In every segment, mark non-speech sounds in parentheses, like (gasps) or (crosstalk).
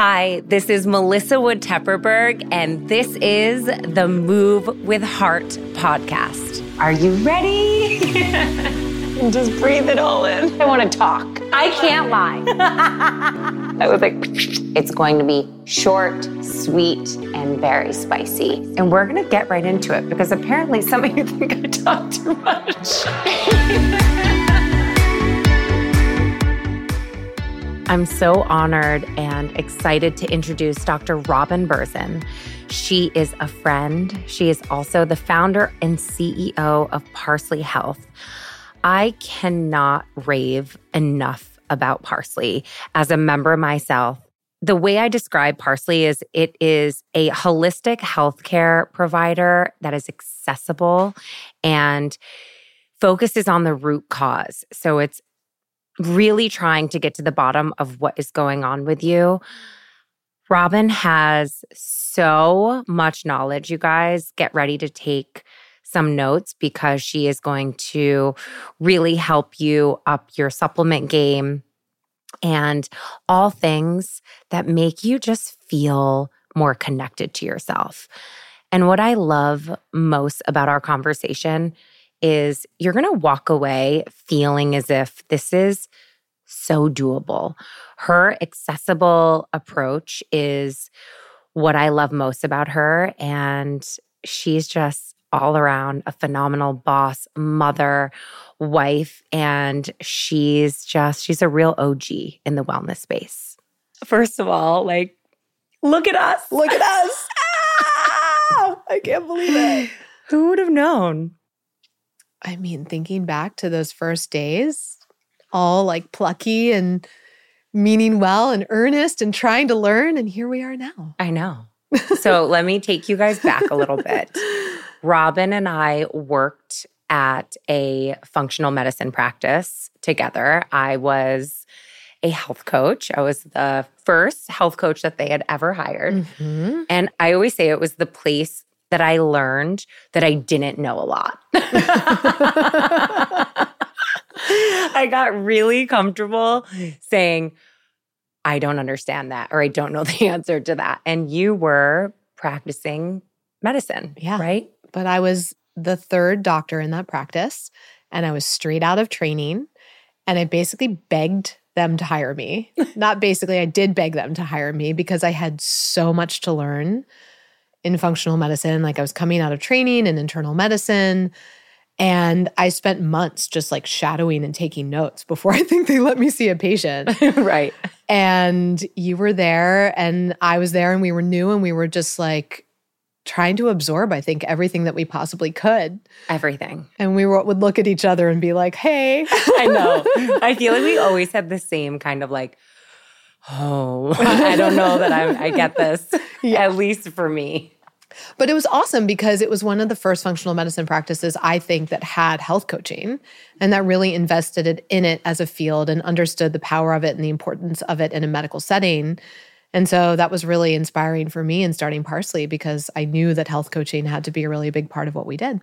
Hi, this is Melissa Wood Tepperberg, and this is the Move with Heart podcast. Are you ready? (laughs) Just breathe it all in. I want to talk. I can't lie. (laughs) I was like, it's going to be short, sweet, and very spicy. And we're going to get right into it because apparently some of you (laughs) think I talk too much. I'm so honored and excited to introduce Dr. Robin Berzin. She is a friend. She is also the founder and CEO of Parsley Health. I cannot rave enough about Parsley as a member myself. The way I describe Parsley is it is a holistic healthcare provider that is accessible and focuses on the root cause. So it's really trying to get to the bottom of what is going on with you. Robin has so much knowledge, you guys. Get ready to take some notes because she is going to really help you up your supplement game and all things that make you just feel more connected to yourself. And what I love most about our conversation is you're going to walk away feeling as if this is so doable. Her accessible approach is what I love most about her. And she's just all around a phenomenal boss, mother, wife. And she's just, she's a real OG in the wellness space. First of all, like, look at us. Look at us. (laughs) ah! I can't believe it. Who would have known? I mean, thinking back to those first days, all like plucky and meaning well and earnest and trying to learn. And here we are now. I know. so let me take you guys back a little bit. (laughs) Robin and I worked at a functional medicine practice together. I was a health coach. I was the first health coach that they had ever hired. Mm-hmm. And I always say it was the place that I learned that I didn't know a lot. (laughs) I got really comfortable saying, I don't understand that, or I don't know the (laughs) answer to that. And you were practicing medicine, yeah. right? But I was the third doctor in that practice, and I was straight out of training. And I basically begged them to hire me. (laughs) Not basically, I did beg them to hire me because I had so much to learn in functional medicine. Like I was coming out of training in internal medicine. And I spent months just like shadowing and taking notes before (laughs) I think they let me see a patient. (laughs) right. And you were there and I was there and we were new and we were just like trying to absorb, I think, everything that we possibly could. Everything. And we were, would look at each other and be like, hey. (laughs) I know. I feel like we always had the same kind of like, oh, I don't know that I'm, I get (laughs) this, yeah. at least for me. But it was awesome because it was one of the first functional medicine practices I think that had health coaching and that really invested it in it as a field and understood the power of it and the importance of it in a medical setting. And so that was really inspiring for me in starting Parsley because I knew that health coaching had to be a really big part of what we did.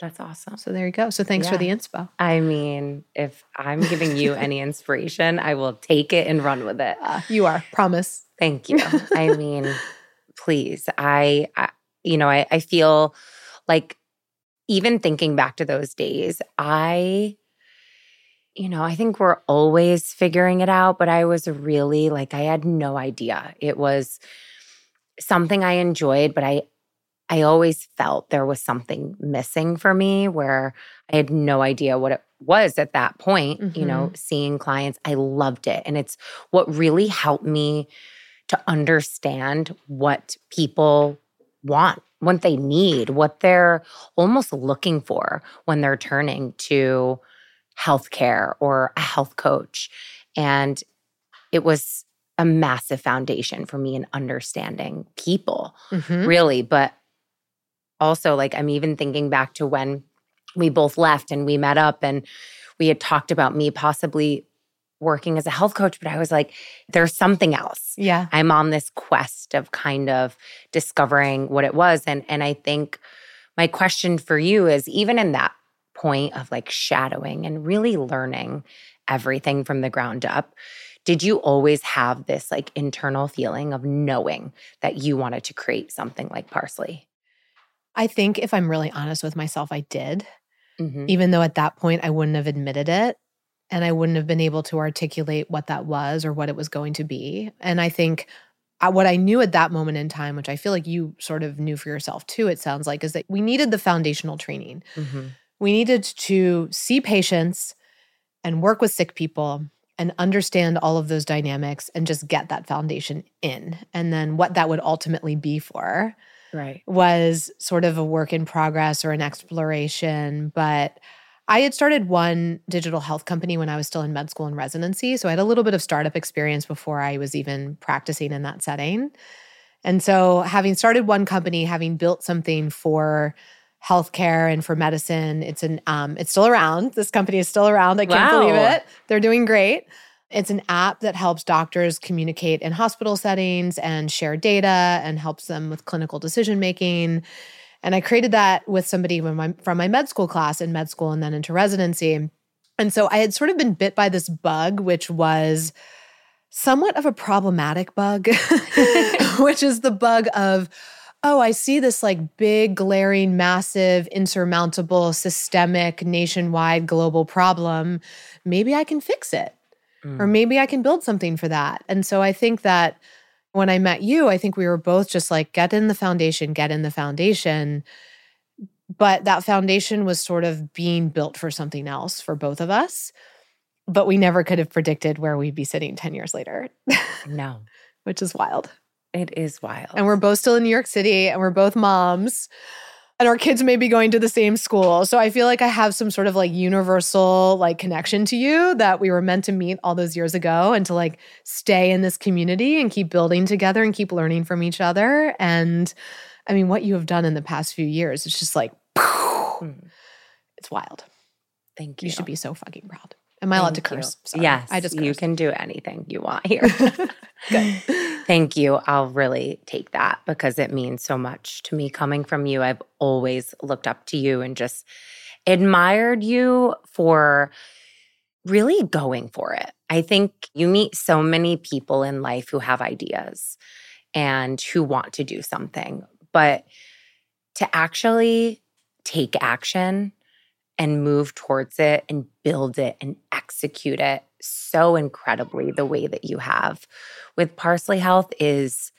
That's awesome. So there you go. So thanks yeah. for the inspo. I mean, if I'm giving you any inspiration, I will take it and run with it. Uh, you are, promise. Thank you. (laughs) I mean, please. I, I you know, I, I feel like even thinking back to those days, I, you know, I think we're always figuring it out, but I was really like, I had no idea. It was something I enjoyed, but I, I always felt there was something missing for me where I had no idea what it was at that point, mm-hmm. you know, mm-hmm. seeing clients. I loved it. And it's what really helped me to understand what people want, what they need, what they're almost looking for when they're turning to healthcare or a health coach. And it was a massive foundation for me in understanding people, mm-hmm. really. But also, like, I'm even thinking back to when we both left and we met up and we had talked about me possibly working as a health coach, but I was like, there's something else. Yeah. I'm on this quest of kind of discovering what it was. And and I think my question for you is even in that point of like shadowing and really learning everything from the ground up, Did you always have this like internal feeling of knowing that you wanted to create something like Parsley? I think if I'm really honest with myself, I did. Mm-hmm. Even though at that point I wouldn't have admitted it and I wouldn't have been able to articulate what that was or what it was going to be. And I think uh, what I knew at that moment in time, which I feel like you sort of knew for yourself too, it sounds like, is that we needed the foundational training. Mm-hmm. We needed to see patients and work with sick people and understand all of those dynamics and just get that foundation in. And then what that would ultimately be for right. was sort of a work in progress or an exploration. But I had started one digital health company when I was still in med school and residency. So I had a little bit of startup experience before I was even practicing in that setting. And so, having started one company, having built something for healthcare and for medicine, it's an um, it's still around. This company is still around. I can't wow. believe it. They're doing great. It's an app that helps doctors communicate in hospital settings and share data and helps them with clinical decision making. And I created that with somebody from my, from my med school class in med school and then into residency. And so I had sort of been bit by this bug, which was somewhat of a problematic bug, (laughs) which is the bug of, oh, I see this like big, glaring, massive, insurmountable, systemic, nationwide, global problem. Maybe I can fix it mm. or maybe I can build something for that. And so I think that when I met you, I think we were both just like, get in the foundation, get in the foundation. But that foundation was sort of being built for something else for both of us. But we never could have predicted where we'd be sitting 10 years later. No. (laughs) Which is wild. It is wild. And we're both still in New York City and we're both moms and our kids may be going to the same school. So I feel like I have some sort of like universal like connection to you that we were meant to meet all those years ago and to like stay in this community and keep building together and keep learning from each other. And I mean, what you have done in the past few years, it's just like, mm. it's wild. Thank you. You should be so fucking proud. Am I allowed to curse? Yes, I just cursed. you can do anything you want here. (laughs) Good. (laughs) Thank you. I'll really take that because it means so much to me coming from you. I've always looked up to you and just admired you for really going for it. I think you meet so many people in life who have ideas and who want to do something, but to actually take action and move towards it and build it and execute it so incredibly the way that you have with Parsley Health is,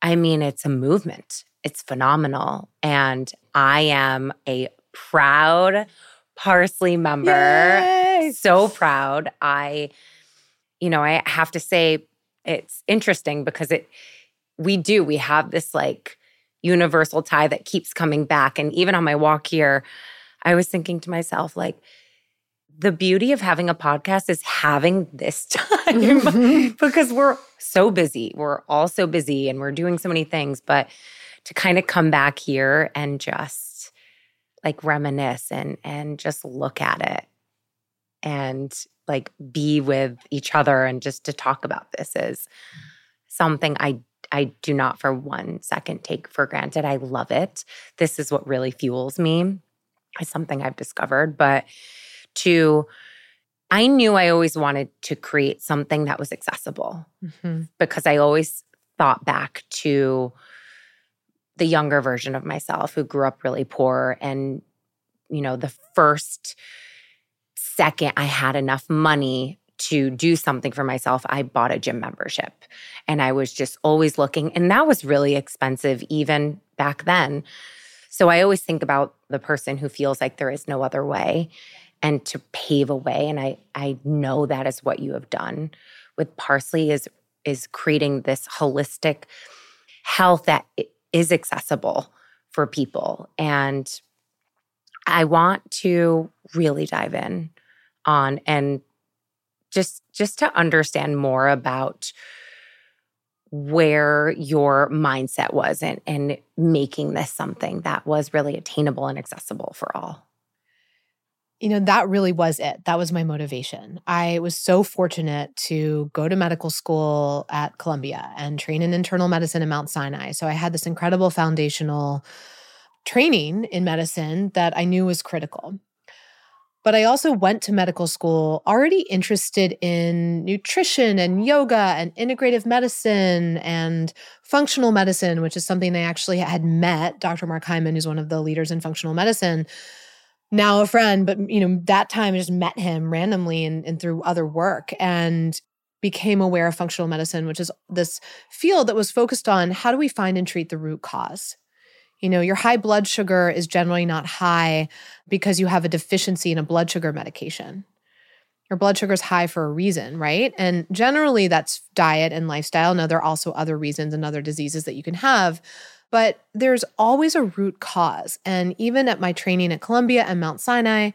I mean, it's a movement. It's phenomenal. And I am a proud Parsley member. Yay! So proud. I, you know, I have to say it's interesting because it, we do, we have this like universal tie that keeps coming back. And even on my walk here, I was thinking to myself, like, the beauty of having a podcast is having this (laughs) time mm-hmm. because we're so busy. We're all so busy and we're doing so many things. But to kind of come back here and just like reminisce and and just look at it and like be with each other and just to talk about this is something I I do not for one second take for granted. I love it. This is what really fuels me is something I've discovered. But to, I knew I always wanted to create something that was accessible mm-hmm. because I always thought back to the younger version of myself who grew up really poor. And, you know, the first second I had enough money to do something for myself, I bought a gym membership. And I was just always looking. And that was really expensive even back then. So I always think about the person who feels like there is no other way and to pave a way. And I I know that is what you have done with Parsley is is creating this holistic health that is accessible for people. And I want to really dive in on and just just to understand more about where your mindset was and, and making this something that was really attainable and accessible for all? You know, that really was it. That was my motivation. I was so fortunate to go to medical school at Columbia and train in internal medicine at Mount Sinai. So I had this incredible foundational training in medicine that I knew was critical. But I also went to medical school already interested in nutrition and yoga and integrative medicine and functional medicine, which is something I actually had met Dr. Mark Hyman, who's one of the leaders in functional medicine. Now a friend, but you know, that time I just met him randomly and, and through other work and became aware of functional medicine, which is this field that was focused on how do we find and treat the root cause you know, your high blood sugar is generally not high because you have a deficiency in a blood sugar medication. Your blood sugar is high for a reason, right? And generally that's diet and lifestyle. Now, there are also other reasons and other diseases that you can have, but there's always a root cause. And even at my training at Columbia and Mount Sinai,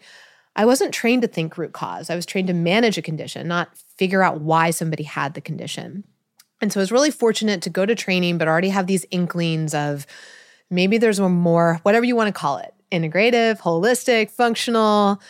I wasn't trained to think root cause. I was trained to manage a condition, not figure out why somebody had the condition. And so I was really fortunate to go to training, but already have these inklings of maybe there's a more, whatever you want to call it, integrative, holistic, functional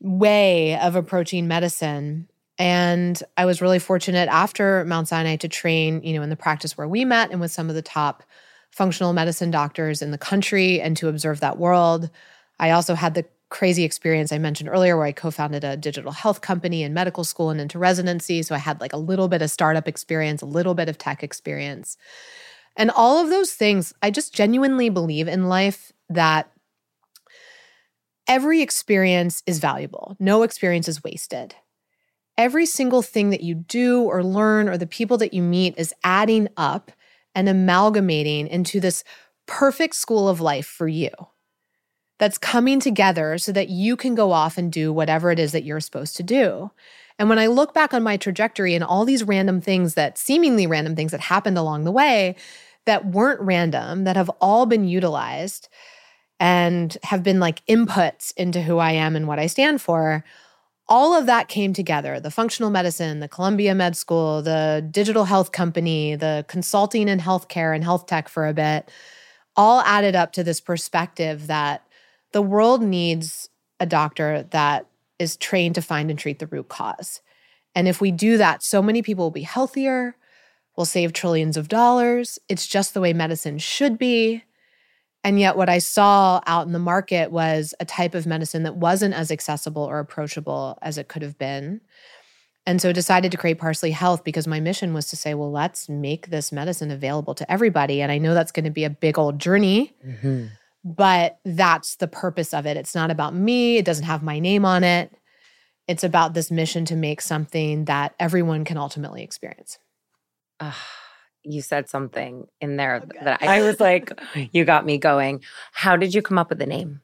way of approaching medicine. And I was really fortunate after Mount Sinai to train, you know, in the practice where we met and with some of the top functional medicine doctors in the country and to observe that world. I also had the crazy experience I mentioned earlier where I co-founded a digital health company in medical school and into residency. So I had like a little bit of startup experience, a little bit of tech experience. And all of those things, I just genuinely believe in life that every experience is valuable. No experience is wasted. Every single thing that you do or learn or the people that you meet is adding up and amalgamating into this perfect school of life for you that's coming together so that you can go off and do whatever it is that you're supposed to do. And when I look back on my trajectory and all these random things that seemingly random things that happened along the way that weren't random, that have all been utilized and have been like inputs into who I am and what I stand for, all of that came together. The functional medicine, the Columbia Med School, the digital health company, the consulting in healthcare and health tech for a bit, all added up to this perspective that the world needs a doctor that is trained to find and treat the root cause. And if we do that, so many people will be healthier, will save trillions of dollars. It's just the way medicine should be. And yet, what I saw out in the market was a type of medicine that wasn't as accessible or approachable as it could have been. And so decided to create Parsley Health because my mission was to say, well, let's make this medicine available to everybody. And I know that's going to be a big old journey, mm-hmm. But that's the purpose of it. It's not about me, it doesn't have my name on it. It's about this mission to make something that everyone can ultimately experience. Uh, you said something in there okay. that I, I, was like, you got me going. How did you come up with the name?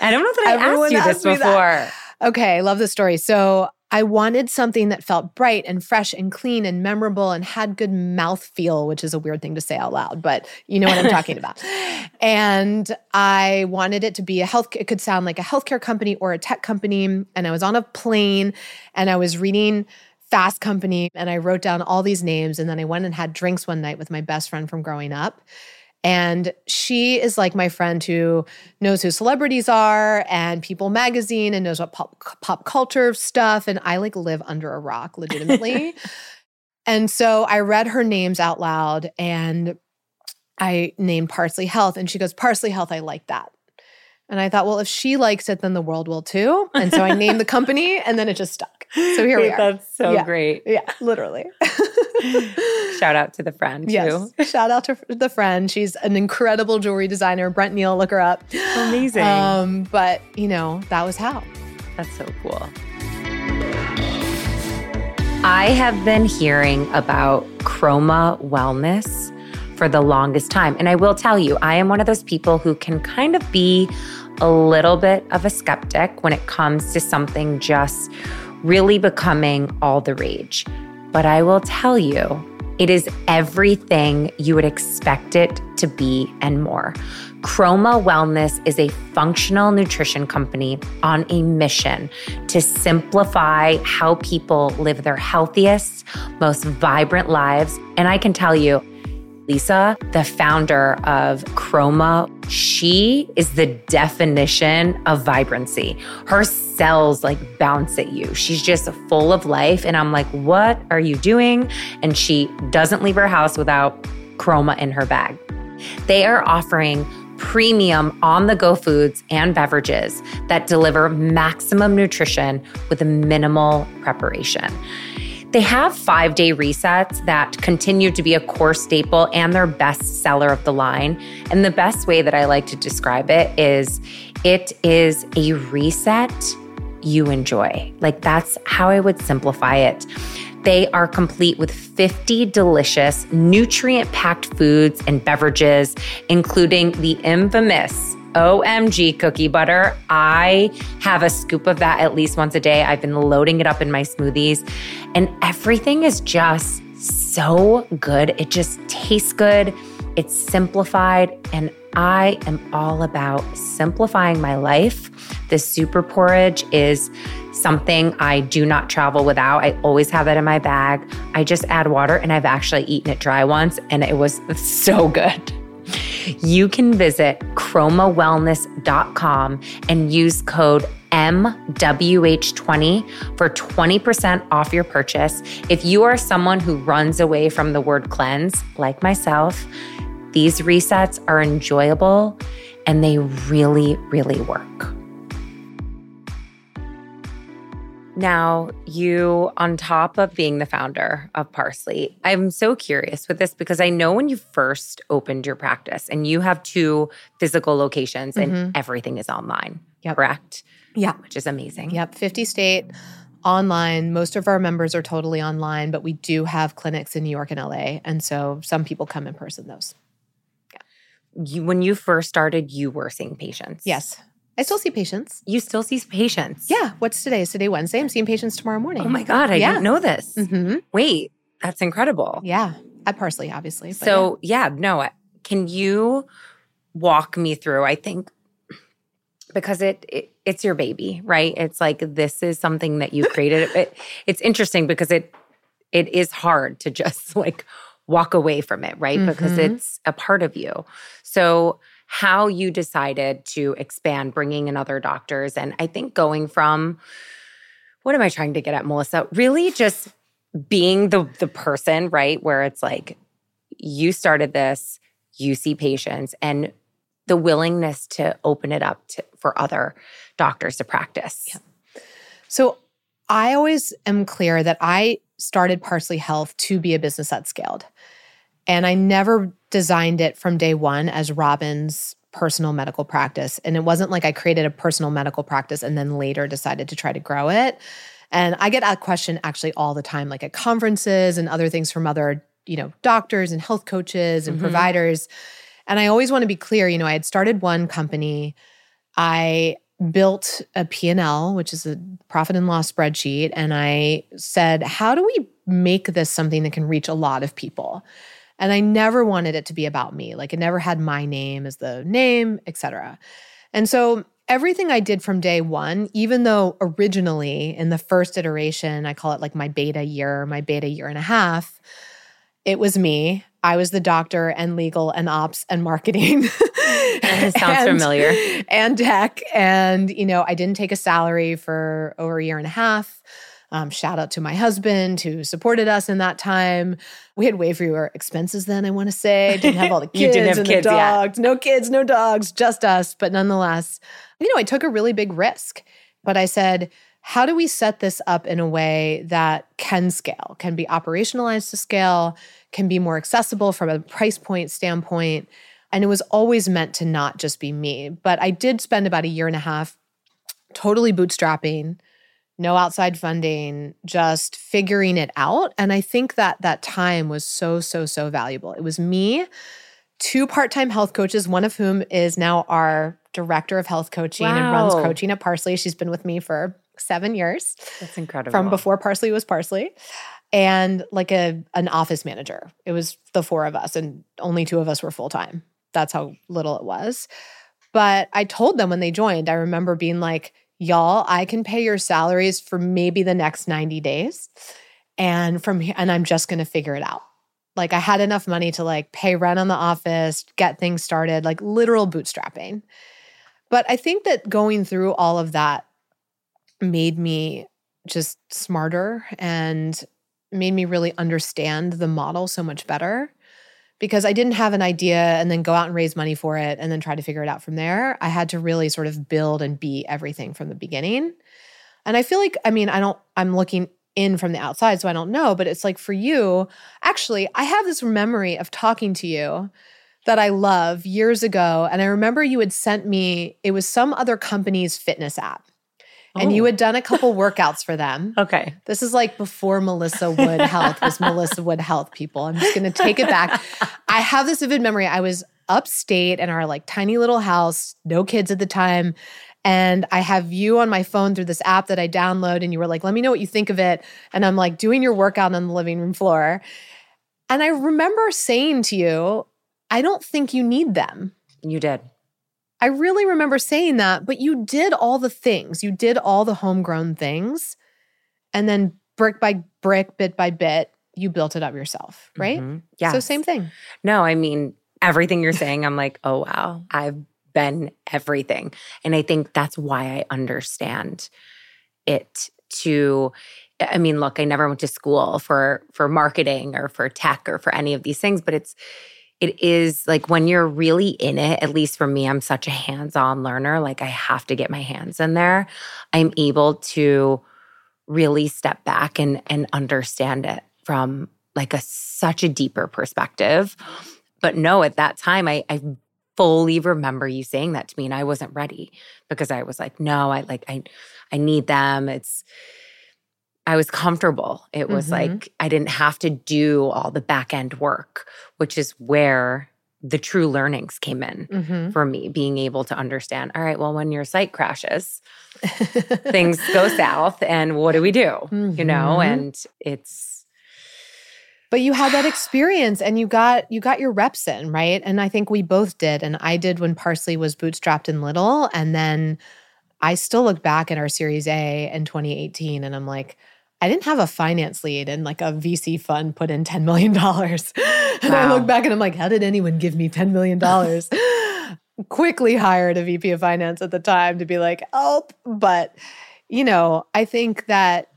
I don't know that I Everyone asked you this before. That. Okay, love the story. So I wanted something that felt bright and fresh and clean and memorable and had good mouth feel, which is a weird thing to say out loud, but you know what I'm talking about. (laughs) And I wanted it to be a health, it could sound like a healthcare company or a tech company. And I was on a plane and I was reading Fast Company and I wrote down all these names. And then I went and had drinks one night with my best friend from growing up. And she is like my friend who knows who celebrities are and People Magazine and knows what pop, pop culture stuff. And I like live under a rock legitimately. (laughs) and so I read her names out loud and I named Parsley Health. And she goes, Parsley Health, I like that. And I thought, well, if she likes it, then the world will too. And so I named the company (laughs) and then it just stuck. So here Wait, we are. That's so yeah. great. Yeah, literally. (laughs) Shout out to the friend yes. too. (laughs) Shout out to the friend. She's an incredible jewelry designer. Brent Neale, look her up. (gasps) Amazing. Um, but you know, that was how. That's so cool. I have been hearing about Kroma Wellness for the longest time. And I will tell you, I am one of those people who can kind of be a little bit of a skeptic when it comes to something just really becoming all the rage. But I will tell you, it is everything you would expect it to be and more. Kroma Wellness is a functional nutrition company on a mission to simplify how people live their healthiest, most vibrant lives. And I can tell you, Lisa, the founder of Kroma, she is the definition of vibrancy. Her cells like bounce at you. She's just full of life. And I'm like, what are you doing? And she doesn't leave her house without Kroma in her bag. They are offering premium on the go foods and beverages that deliver maximum nutrition with minimal preparation. They have five day resets that continue to be a core staple and their best seller of the line. And the best way that I like to describe it is it is a reset you enjoy. Like that's how I would simplify it. They are complete with 50 delicious, nutrient packed foods and beverages, including the infamous OMG cookie butter. I have a scoop of that at least once a day. I've been loading it up in my smoothies, and everything is just so good. It just tastes good. It's simplified, and I am all about simplifying my life. The super porridge is something I do not travel without. I always have it in my bag. I just add water and I've actually eaten it dry once and it was (laughs) so good. You can visit kromawellness.com and use code MWH20 for 20% off your purchase. If you are someone who runs away from the word cleanse, like myself, these resets are enjoyable and they really, really work. Now, you, on top of being the founder of Parsley, I'm so curious with this because I know when you first opened your practice and you have two physical locations mm-hmm. and everything is online, yep. correct? Yeah. Which is amazing. Yep. 50 state online. Most of our members are totally online, but we do have clinics in New York and LA. And so some people come in person, those. Yeah. You, when you first started, you were seeing patients. Yes. I still see patients. You still see patients? Yeah. What's today? Is today Wednesday? I'm seeing patients tomorrow morning. Oh my God. I yeah. didn't know this. Mm-hmm. Wait, that's incredible. Yeah. At Parsley, obviously. So, yeah. yeah, no. Can you walk me through? I think because it, it, it's your baby, right? It's like this is something that you (laughs) created. it, it's interesting because it it is hard to just (laughs) like walk away from it, right? Mm-hmm. Because it's a part of you. So how you decided to expand, bringing in other doctors. And I think going from, what am I trying to get at, Melissa? Really just being the the person, right? Where it's like you started this, you see patients, and the willingness to open it up to, for other doctors to practice. Yeah. So I always am clear that I started Parsley Health to be a business that scaled. And I never designed it from day one as Robin's personal medical practice. And it wasn't like I created a personal medical practice and then later decided to try to grow it. And I get that question actually all the time, like at conferences and other things from other, you know, doctors and health coaches and mm-hmm. providers. And I always want to be clear, you know, I had started one company. I built a P&L, which is a profit and loss spreadsheet, and I said, how do we make this something that can reach a lot of people? And I never wanted it to be about me. Like it never had my name as the name, etc. And so everything I did from day one, even though originally in the first iteration, I call it like my beta year, my beta year and a half, it was me. I was the doctor and legal and ops and marketing. (laughs) sounds (laughs) and, familiar. And tech. And, you know, I didn't take a salary for over a year and a half. Um, shout out to my husband who supported us in that time. We had way fewer expenses then, I want to say. (laughs) Didn't have all the kids and kids, the dogs. Yet. No kids, no dogs, just us. But nonetheless, you know, I took a really big risk. But I said, how do we set this up in a way that can scale, can be operationalized to scale, can be more accessible from a price point standpoint? And it was always meant to not just be me. But I did spend about a year and a half totally bootstrapping no outside funding, just figuring it out. And I think that that time was so, so, so valuable. It was me, two part time health coaches, one of whom is now our director of health coaching wow. and runs coaching at Parsley. She's been with me for seven years. That's incredible. From before Parsley was Parsley. And like a an office manager. It was the four of us, and only two of us were full time. That's how little it was. But I told them when they joined, I remember being like, y'all, I can pay your salaries for maybe the next 90 days. And from here, and I'm just going to figure it out. Like I had enough money to like pay rent on the office, get things started, like literal bootstrapping. But I think that going through all of that made me just smarter and made me really understand the model so much better because I didn't have an idea and then go out and raise money for it and then try to figure it out from there. I had to really sort of build and be everything from the beginning. And I feel like, I mean, I don't, I'm looking in from the outside, so I don't know, but it's like for you, actually, I have this memory of talking to you that I love years ago. And I remember you had sent me, it was some other company's fitness app. And you Oh. had done a couple (laughs) workouts for them. Okay. This is like before Melissa Wood Health was Melissa Wood Health, people. I'm just going to take it back. I have this vivid memory. I was upstate in our like tiny little house, no kids at the time. And I have you on my phone through this app that I download. And you were like, let me know what you think of it. And I'm like doing your workout on the living room floor. And I remember saying to you, I don't think you need them. You did. I really remember saying that, but you did all the things. You did all the homegrown things. And then brick by brick, bit by bit, you built it up yourself, right? Mhm. Yeah. So same thing. No, I mean, everything you're saying, I'm like, oh, wow, I've been everything. And I think that's why I understand it to I mean, look, I never went to school for for marketing or for tech or for any of these things, but it's it is like when you're really in it, at least for me, I'm such a hands-on learner, like I have to get my hands in there. I'm able to really step back and and understand it from like a such a deeper perspective. But no, at that time, I, I fully remember you saying that to me, and I wasn't ready because I was like, no, I like I I need them. It's I was comfortable. It was Mhm. like I didn't have to do all the back end work, which is where the true learnings came in Mhm. for me, being able to understand, all right, well, when your site crashes, (laughs) things go south, and what do we do? You know, Mhm. and it's but you had that (sighs) experience and you got you got your reps in, right? And I think we both did. And I did when Parsley was bootstrapped and little. And then I still look back at our series A in 2018 and I'm like, I didn't have a finance lead and like a VC fund put in $10 million. (laughs) and I look back and I'm like, how did anyone give me $10 million? (laughs) Quickly hired a VP of finance at the time to be like, help. But, you know, I think that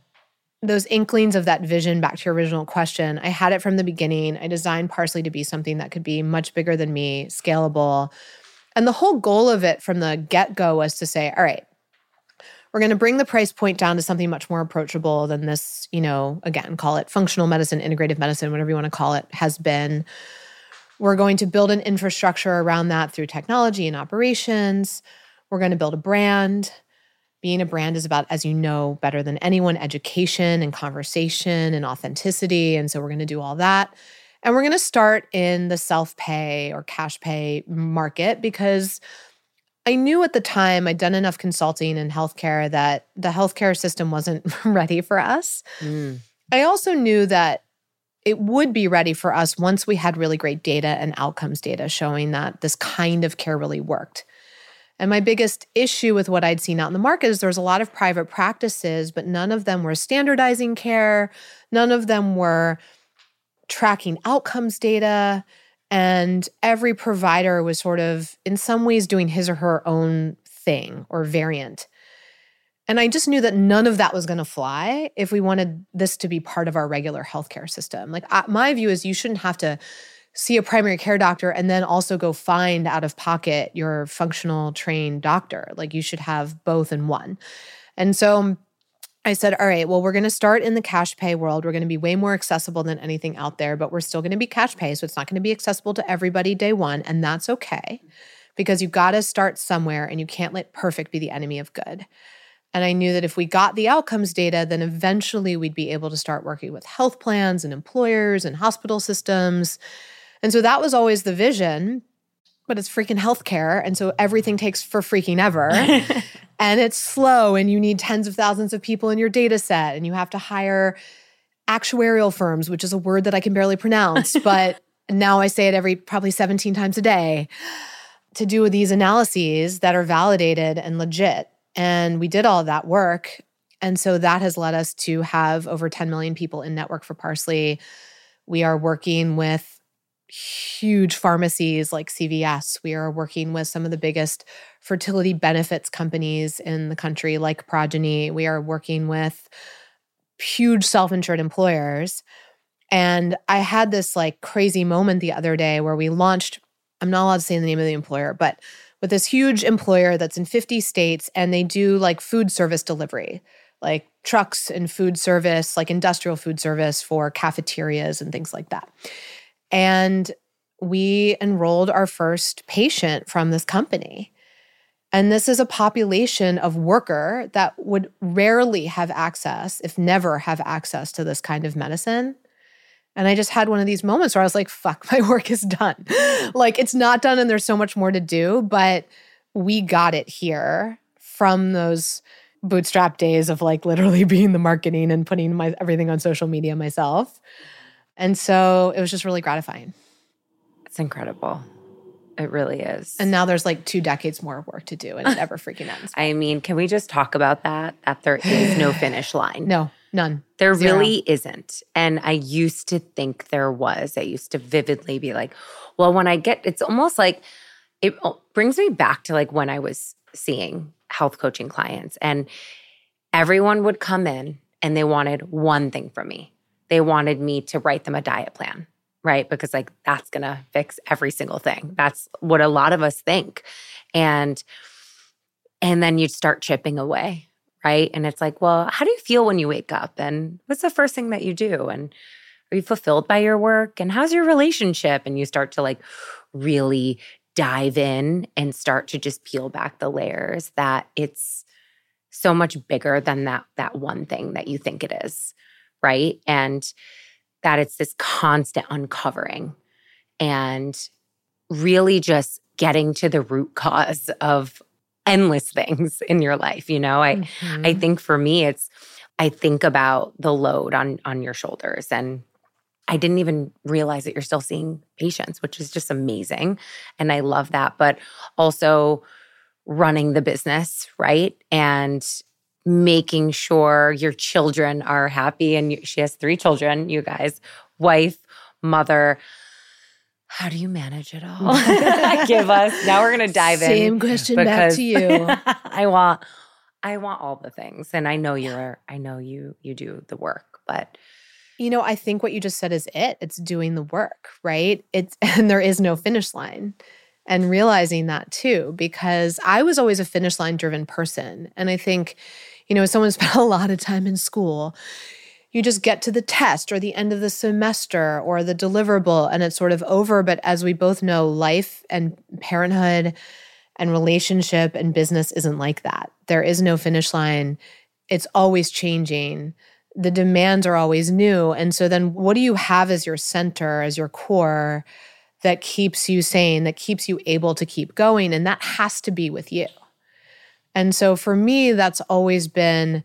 those inklings of that vision back to your original question, I had it from the beginning. I designed Parsley to be something that could be much bigger than me, scalable. And the whole goal of it from the get go was to say, all right, we're going to bring the price point down to something much more approachable than this, you know, again, call it functional medicine, integrative medicine, whatever you want to call it, has been. We're going to build an infrastructure around that through technology and operations. We're going to build a brand. Being a brand is about, as you know better than anyone, education and conversation and authenticity. And so we're going to do all that. And we're going to start in the self pay or cash pay market because I knew at the time I'd done enough consulting in healthcare that the healthcare system wasn't (laughs) ready for us. mm, I also knew that it would be ready for us once we had really great data and outcomes data showing that this kind of care really worked. And my biggest issue with what I'd seen out in the market is there was a lot of private practices, but none of them were standardizing care. None of them were tracking outcomes data. And every provider was sort of, in some ways, doing his or her own thing or variant. And I just knew that none of that was going to fly if we wanted this to be part of our regular healthcare system. Like, I, my view is you shouldn't have to see a primary care doctor and then also go find out of pocket your functional trained doctor. Like, you should have both in one. And so um, I said, all right, well, we're going to start in the cash pay world. We're going to be way more accessible than anything out there, but we're still going to be cash pay. So it's not going to be accessible to everybody day one. And that's okay because you've got to start somewhere and you can't let perfect be the enemy of good. And I knew that if we got the outcomes data, then eventually we'd be able to start working with health plans and employers and hospital systems. And so that was always the vision. But it's freaking healthcare. And so everything takes for freaking ever. (laughs) and it's slow, and you need tens of thousands of people in your data set, and you have to hire actuarial firms, which is a word that I can barely pronounce. (laughs) But now I say it every probably 17 times a day to do these analyses that are validated and legit. And we did all that work. And so that has led us to have over 10 million people in network for Parsley. We are working with huge pharmacies like CVS. We are working with some of the biggest fertility benefits companies in the country, like Progyny. We are working with huge self insured employers. And I had this like crazy moment the other day where we launched, I'm not allowed to say the name of the employer, but with this huge employer that's in 50 states and they do like food service delivery, like trucks and food service, like industrial food service for cafeterias and things like that. And we enrolled our first patient from this company. And this is a population of worker that would rarely have access, if never have access to this kind of medicine. And I just had one of these moments where I was like, fuck, (laughs) my work is done. (laughs) like it's not done and there's so much more to do, but we got it here from those bootstrap days of like literally (laughs) being the marketing and putting my everything on social media myself. And so it was just really gratifying. It's incredible. It really is. And now there's like two decades more work to do and it (laughs) never freaking ends. I mean, can we just talk about that? That there is no (sighs) finish line. No, none. There Zero. really isn't. And I used to think there was. I used to vividly be like, well, when I get, it's almost like it brings me back to like when I was seeing health coaching clients and everyone would come in and they wanted one thing from me. They wanted me to write them a diet plan right? Because like that's going to fix every single thing. That's what a lot of us think. And and then you'd start chipping away, right? And it's like, well, how do you feel when you wake up? And what's the first thing that you do? And are you fulfilled by your work? And how's your relationship? And you start to like really dive in and start to just peel back the layers that it's so much bigger than that that one thing that you think it is, right? And that it's this constant uncovering and really just getting to the root cause of endless (laughs) things in your life you know i mm-hmm. i think for me it's i think about the load on on your shoulders and i didn't even realize that you're still seeing patients which is just amazing and i love that but also running the business right and making sure your children are happy. And she has three children, you guys, wife, mother. How do you manage it all? (laughs) Give us. Now we're going to dive Same in. Same question back to you. (laughs) I want I want all the things. And I know you're I know you you do the work, but you know, I think what you just said is it. It's doing the work, right? It's (laughs) and there is no finish line. And realizing that too because I was always a finish line driven person. And I think you know, someone (laughs) spent a lot of time in school, you just get to the test or the end of the semester or the deliverable and it's sort of over. But as we both know, life and parenthood and relationship and business isn't like that. There is no finish line, it's always changing. The demands are always new. And so then what do you have as your center, as your core that keeps you sane, that keeps you able to keep going? And that has to be with you. And so for me, that's always been,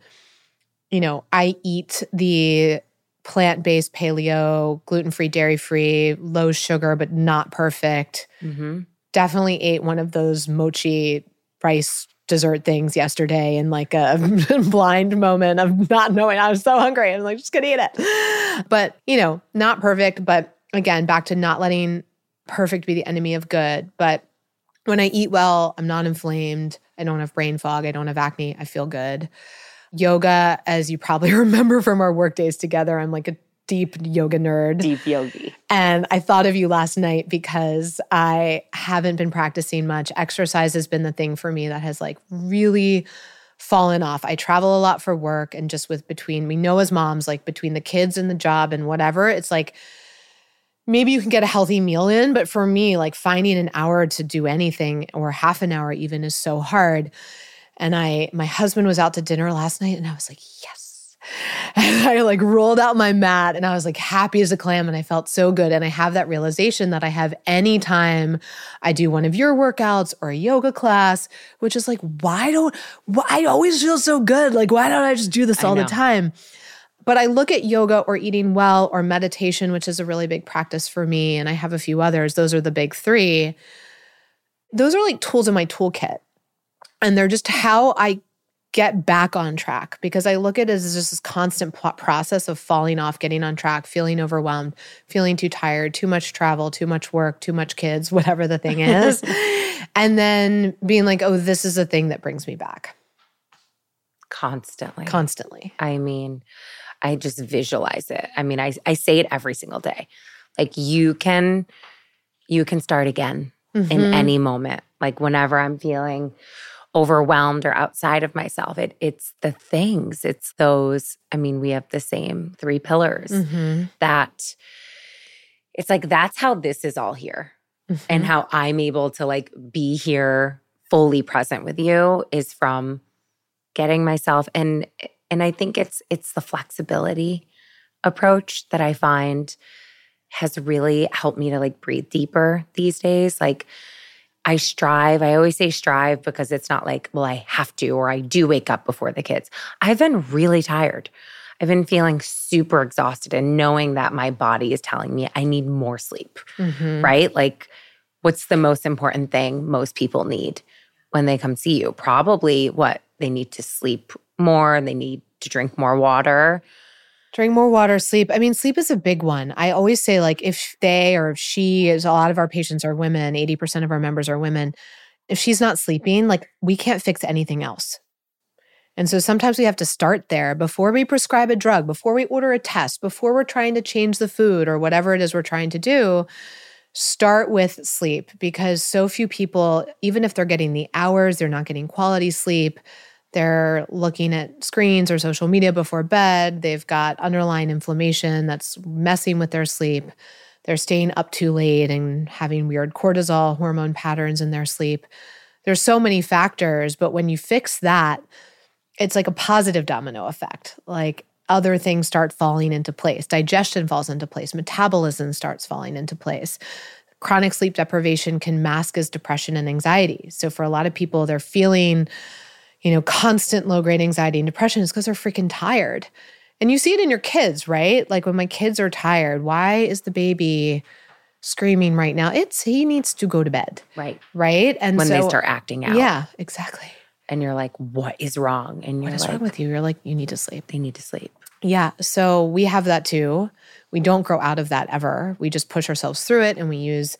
you know, I eat the plant based paleo, gluten free, dairy free, low sugar, but not perfect. Mm-hmm. Definitely ate one of those mochi rice dessert things yesterday in like a (laughs) blind moment of not knowing I was so hungry. I'm like, just gonna eat it. But, you know, not perfect. But again, back to not letting perfect be the enemy of good. But when I eat well, I'm not inflamed. I don't have brain fog. I don't have acne. I feel good. Yoga, as you probably (laughs) remember from our work days together, I'm like a deep yoga nerd. Deep yogi. And I thought of you last night because I haven't been practicing much. Exercise has been the thing for me that has like really fallen off. I travel a lot for work and just with between we know as moms like between the kids and the job and whatever, it's like maybe you can get a healthy meal in, but for me, like finding an hour to do anything or half an hour even is so hard. And I, my husband was out to dinner last night and I was like, yes. (laughs) And I like rolled out my mat and I was like happy as a clam and I felt so good. And I have that realization that I have anytime I do one of your workouts or a yoga class, which is like, why don't, why, I always feel so good. Like, why don't I just do this all the time? But I look at yoga or eating well or meditation, which is a really big practice for me. And I have a few others. Those are the big three. Those are like tools in my toolkit. And they're just how I get back on track because I look at it as just this constant process of falling off, getting on track, feeling overwhelmed, feeling too tired, too much travel, too much work, too much kids, (laughs) whatever the thing is. (laughs) and then being like, oh, this is a thing that brings me back. Constantly. Constantly. I mean, I just visualize it. I mean, I I say it every single day. Like you can you can start again mm-hmm. in any moment. Like whenever I'm feeling overwhelmed or outside of myself. It it's the things. It's those, I mean, we have the same three pillars mm-hmm. that it's like that's how this is all here. Mm-hmm. And how I'm able to like be here fully present with you is from getting myself and and I think it's it's the flexibility approach that I find has really helped me to like breathe deeper these days. Like I strive. I always say strive because it's not like, well, I have to or I do wake up before the kids. I've been really tired. I've been feeling super exhausted and knowing that my body is telling me I need more sleep, mm-hmm. right? Like, what's the most important thing most people need when they come see you? Probably what they need to sleep more, and they need to drink more water. Drink more water, sleep. I mean, sleep is a big one. I always say, like, if they or if she is, a lot of our patients are women, 80% of our members are women. If she's not sleeping, like, we can't fix anything else. And so sometimes we have to start there before we prescribe a drug, before we order a test, before we're trying to change the food or whatever it is we're trying to do. Start with sleep because so few people, even if they're getting the hours, they're not getting quality sleep they're looking at screens or social media before bed. They've got underlying inflammation that's messing with their sleep. They're staying up too late and having weird cortisol hormone patterns in their sleep. There's so many factors, but when you fix that, it's like a positive domino effect. Like other things start falling into place. Digestion falls into place, metabolism starts falling into place. Chronic sleep deprivation can mask as depression and anxiety. So for a lot of people, they're feeling you know, constant low grade anxiety and depression is because they're freaking tired. And you see it in your kids, right? Like when my kids are tired, why is the baby screaming right now? It's he needs to go to bed. Right. Right. And when so, they start acting out. Yeah, exactly. And you're like, what is wrong? And you're what is like, wrong with you? You're like, you need to sleep. They need to sleep. Yeah. So we have that too. We don't grow out of that ever. We just push ourselves through it and we use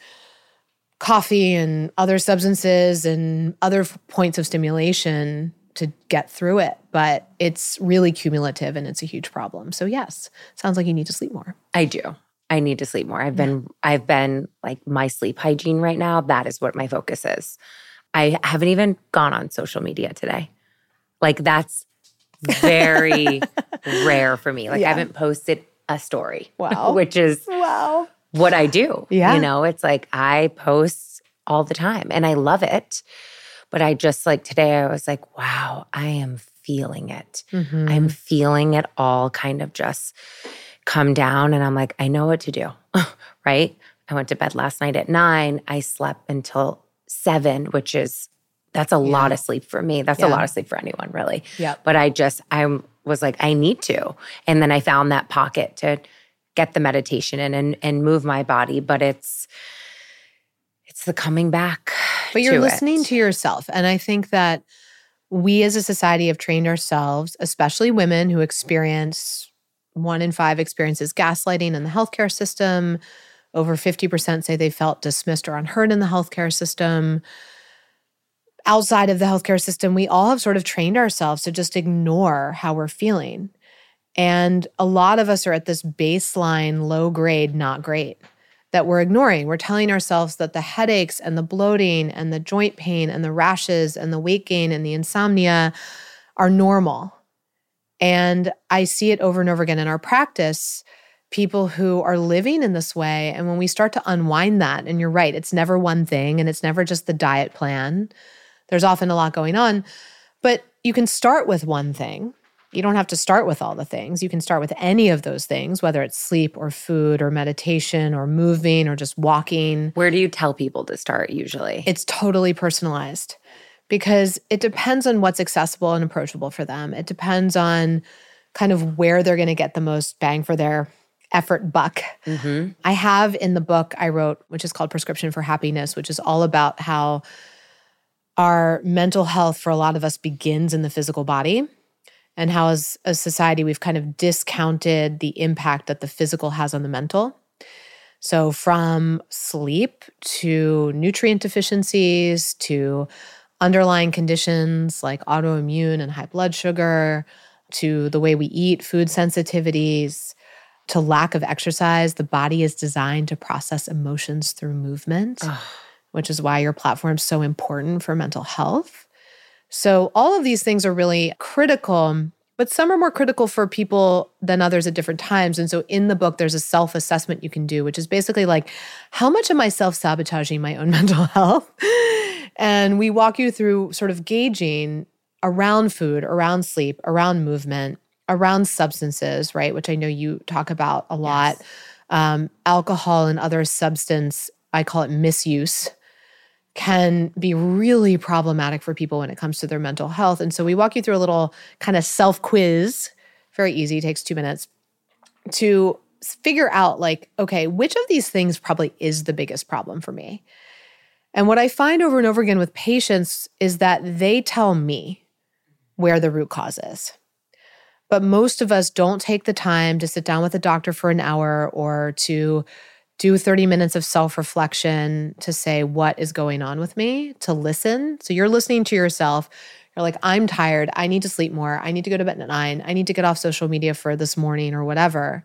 coffee and other substances and other points of stimulation to get through it but it's really cumulative and it's a huge problem. So yes sounds like you need to sleep more. I do. I need to sleep more. I've yeah. been i've been like my sleep hygiene right now that is what my focus is. I haven't even gone on social media today. Like that's (laughs) very rare for me. Like yeah. i haven't posted a story (laughs) wow. which is wow what I do. Yeah. You know, it's like I post all the time and I love it. But I just like today, I was like, wow, I am feeling it. Mm-hmm. I'm feeling it all kind of just come down. And I'm like, I know what to do. (laughs) right. I went to bed last night at nine. I slept until seven, which is that's a yeah. lot of sleep for me. That's yeah. a lot of sleep for anyone, really. Yeah. But I just I was like, I need to. And then I found that pocket to get the meditation in and, and move my body. But it's it's the coming back. But you're listening it. to yourself. And I think that we as a society have trained ourselves, especially women who experience one in five experiences gaslighting in the healthcare system. Over 50% say they felt dismissed or unheard in the healthcare system. Outside of the healthcare system, we all have sort of trained ourselves to just ignore how we're feeling. And a lot of us are at this baseline, low grade, not great that we're ignoring. We're telling ourselves that the headaches and the bloating and the joint pain and the rashes and the weight gain and the insomnia are normal. And I see it over and over again in our practice. People who are living in this way. And when we start to unwind that, and you're right, it's never one thing and it's never just the diet plan. There's often a lot going on, but you can start with one thing you don't have to start with all the things. You can start with any of those things, whether it's sleep or food or meditation or moving or just walking. Where do you tell people to start usually? It's totally personalized because it depends on what's accessible and approachable for them. It depends on kind of where they're going to get the most bang for their effort buck. Mm-hmm. I have in the book I wrote, which is called Prescription for Happiness, which is all about how our mental health for a lot of us begins in the physical body and how, as a society, we've kind of discounted the impact that the physical has on the mental. So, from sleep to nutrient deficiencies to underlying conditions like autoimmune and high blood sugar, to the way we eat, food sensitivities, to lack of exercise. The body is designed to process emotions through movement, Ugh. which is why your platform is so important for mental health. So, all of these things are really critical, but some are more critical for people than others at different times. And so, in the book, there's a self assessment you can do, which is basically like, how much am I self sabotaging my own (laughs) mental health? and we walk you through sort of gauging around food, around sleep, around movement, around substances, right? Which I know you talk about a lot. Yes. Um, alcohol and other substance, I call it misuse, can be really problematic for people when it comes to their mental health. And so we walk you through a little kind of self quiz, very easy, takes two minutes to figure out, like, okay, which of these things probably is the biggest problem for me? And what I find over and over again with patients is that they tell me where the root cause is. But most of us don't take the time to sit down with a doctor for an hour or to do 30 minutes of self reflection to say, what is going on with me, to listen. So you're listening to yourself. You're like, I'm tired. I need to sleep more. I need to go to bed at nine. I need to get off social media for this morning or whatever.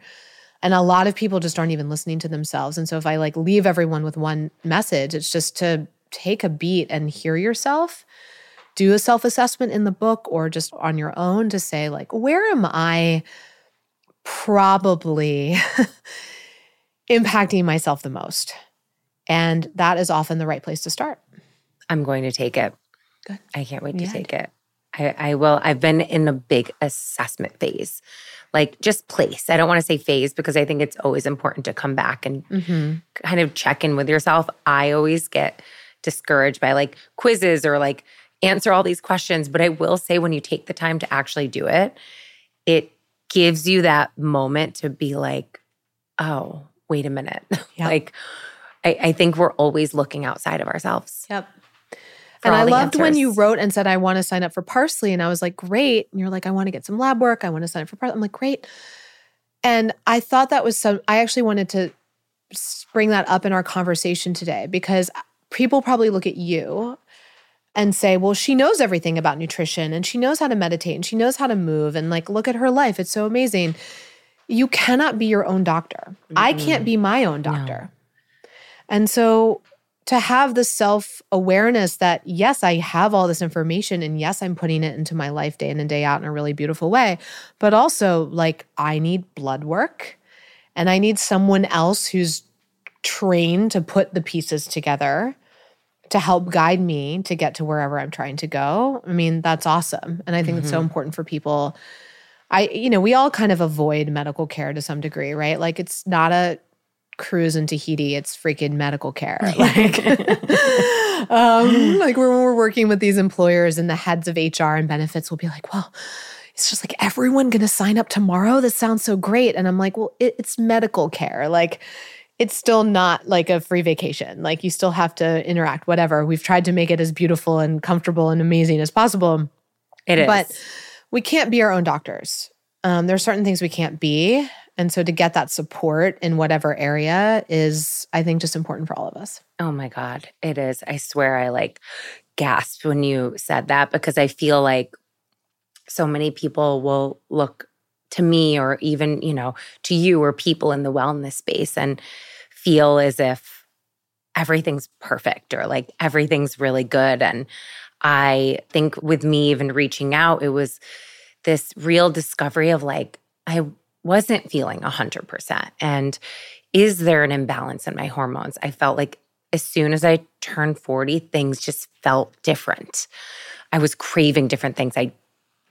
And a lot of people just aren't even listening to themselves. And so if I like leave everyone with one message, it's just to take a beat and hear yourself. Do a self assessment in the book or just on your own to say, like, where am I probably impacting myself the most. And that is often the right place to start. I'm going to take it. Good. I can't wait to yeah. take it. I, I will. I've been in a big assessment phase, like just place. I don't want to say phase because I think it's always important to come back and mm-hmm. kind of check in with yourself. I always get discouraged by like quizzes or like answer all these questions. But I will say, when you take the time to actually do it, it gives you that moment to be like, oh, wait a minute. (laughs) Yep. like, I, I, think we're always looking outside of ourselves. Yep. And I loved answers. when you wrote and said, I want to sign up for Parsley. And I was like, great. And you're like, I want to get some lab work. I want to sign up for Parsley. I'm like, great. And I thought that was some, I actually wanted to bring that up in our conversation today because people probably look at you and say, well, she knows everything about nutrition and she knows how to meditate and she knows how to move. And like, look at her life. It's so amazing you cannot be your own doctor. Mm-hmm. I can't be my own doctor. No. And so to have the self awareness that, yes, I have all this information and yes, I'm putting it into my life day in and day out in a really beautiful way, but also like I need blood work and I need someone else who's trained to put the pieces together to help guide me to get to wherever I'm trying to go. I mean, that's awesome. And I think mm-hmm. it's so mm-hmm. important for people I, you know, we all kind of avoid medical care to some degree, right? Like it's not a cruise in Tahiti, it's freaking medical care. Like, (laughs) um, like when we're working with these employers and the heads of HR and benefits will be like, well, it's just like everyone going to sign up tomorrow. This sounds so great. And I'm like, well, it, it's medical care. Like, it's still not like a free vacation. Like, you still have to interact, whatever. We've tried to make it as beautiful and comfortable and amazing as possible. It is. But we can't be our own doctors. Um, there are certain things we can't be. And so to get that support in whatever area is, I think, just important for all of us. Oh my God, it is. I swear I like gasped when you said that because I feel like so many people will look to me or even, you know, to you or people in the wellness space and feel as if everything's perfect or like everything's really good. And I think with me even reaching out, it was this real discovery of like, I wasn't feeling 100%. And is there an imbalance in my hormones? I felt like as soon as I turned 40, things just felt different. I was craving different things. I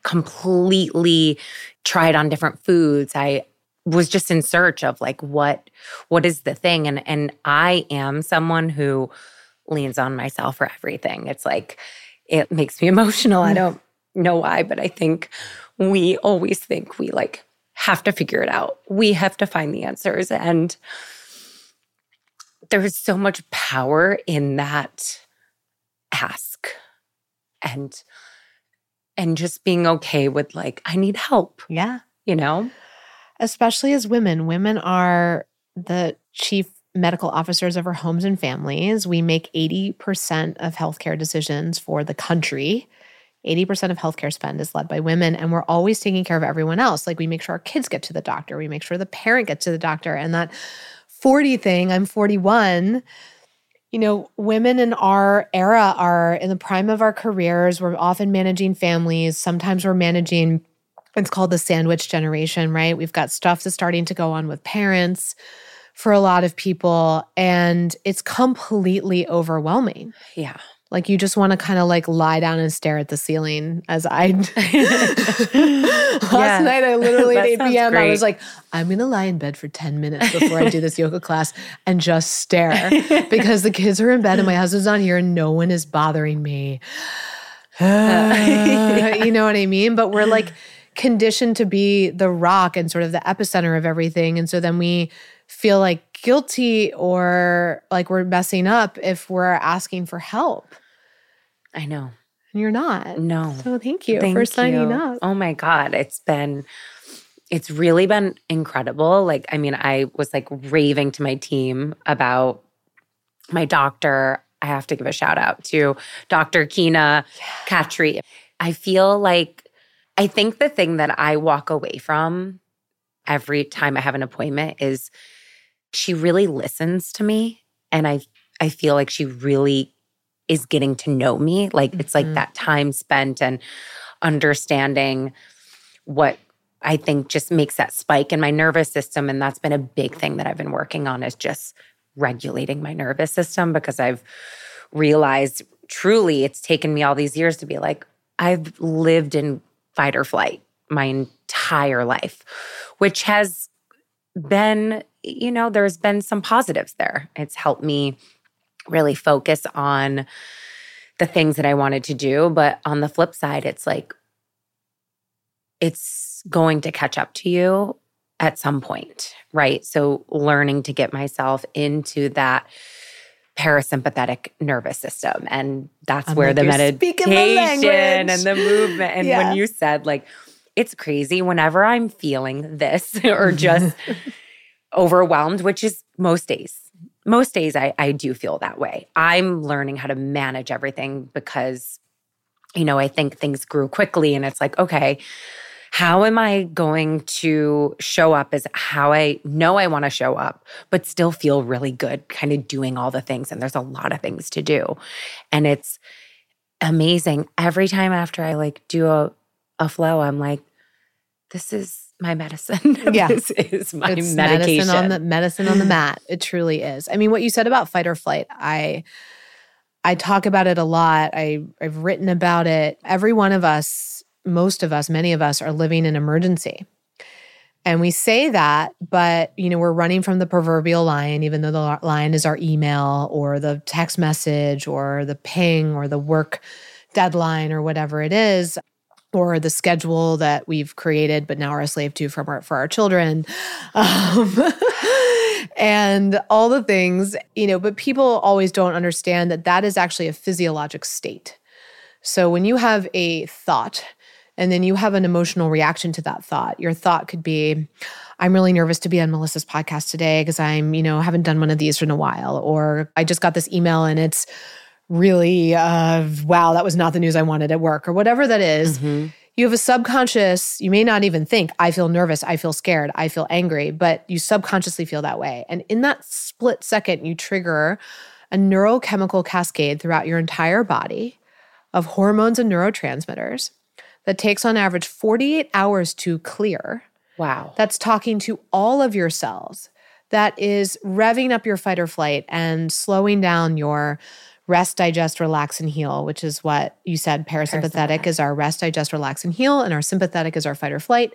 completely tried on different foods. I was just in search of like what what is the thing and and I am someone who leans on myself for everything. It's like it makes me (laughs) emotional. I mm. don't know why, but I think we always think we like have to figure it out. We have to find the answers. And there's so much power in that ask and and just being okay with like i need help yeah you know especially as women women are the chief medical officers of our homes and families. We make 80% of healthcare decisions for the country. 80% of healthcare spend is led by women, and we're always taking care of everyone else. Like we make sure our kids get to the doctor, we make sure the parent gets to the doctor. And that 40 thing, I'm 41. You know, women in our era are in the prime of our careers. We're often managing families. Sometimes we're managing, it's called the sandwich generation, right? We've got stuff that's starting to go on with parents for a lot of people, and it's completely overwhelming. Yeah. Like you just want to kind of like lie down and stare at the ceiling as I (laughs) (laughs) last Yeah. night I literally at 8 sounds p.m. I was like, I'm gonna lie in bed for 10 minutes before I do this yoga class and just stare (laughs) because the kids are in bed and my husband's not here and no one is bothering me. (sighs) You know what I mean? But we're like conditioned to be the rock and sort of the epicenter of everything. And so then we feel like guilty or like we're messing up if we're asking for help. I know. And you're not. No. So thank you Thank for signing you. up. Oh my God. It's been, it's really been incredible. Like, I mean, I was like raving to my team about my doctor. I have to give a shout out to Dr. Kina Katri. I feel like, I think the thing that I walk away from every time I have an appointment is she really listens to me. And I, I feel like she really is getting to know me. Like it's like Mhm. that time spent and understanding what I think just makes that spike in my nervous system. And that's been a big thing that I've been working on is just regulating my nervous system because I've realized truly it's taken me all these years to be like, I've lived in fight or flight my entire life, which has been, you know, there's been some positives there. It's helped me really focus on the things that I wanted to do. But on the flip side, it's like, it's going to catch up to you at some point, right? So learning to get myself into that parasympathetic nervous system. And that's I'm where like, the "You're speaking meditation and the movement. And Yeah. when you said, like, it's crazy whenever I'm feeling this (laughs) or just (laughs) overwhelmed, which is most days. Most days I, I do feel that way. I'm learning how to manage everything because, you know, I think things grew quickly and it's like, okay, how am I going to show up as how I know I want to show up, but still feel really good, kind of doing all the things? And there's a lot of things to do. And it's amazing. Every time after I like do a, a flow, I'm like, this is my medicine. (laughs) Yeah. this is my it's medication. medicine on the medicine on the mat. It truly is. I mean, what you said about fight or flight, I I talk about it a lot. I I've written about it. Every one of us, most of us, many of us are living in emergency. And we say that, but you know, we're running from the proverbial lion, even though the lion is our email or the text message or the ping or the work deadline or whatever it is or the schedule that we've created but now are a slave to from our, for our children. Um, (laughs) and all the things you know but people always don't understand that that is actually a physiologic state. So when you have a thought and then you have an emotional reaction to that thought your thought could be i'm really nervous to be on melissa's podcast today because i'm you know haven't done one of these in a while or i just got this email and it's really uh, wow that was not the news i wanted at work or whatever that is Mhm. you have a subconscious, you may not even think, I feel nervous, I feel scared, I feel angry, but you subconsciously feel that way. And in that split second, you trigger a neurochemical cascade throughout your entire body of hormones and neurotransmitters that takes on average 48 hours to clear. Wow. That's talking to all of your cells. That is revving up your fight or flight and slowing down your rest, digest, relax, and heal, which is what you said. Parasympathetic Parasympathetic. is our rest, digest, relax, and heal, and our sympathetic is our fight or flight.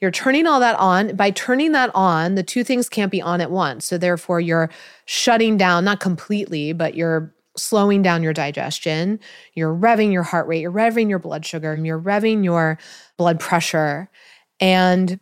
You're turning all that on. By turning that on, the two things can't be on at once. So, therefore, you're shutting down, not completely, but you're slowing down your digestion. You're revving your heart rate, you're revving your blood sugar, and you're revving your blood pressure. And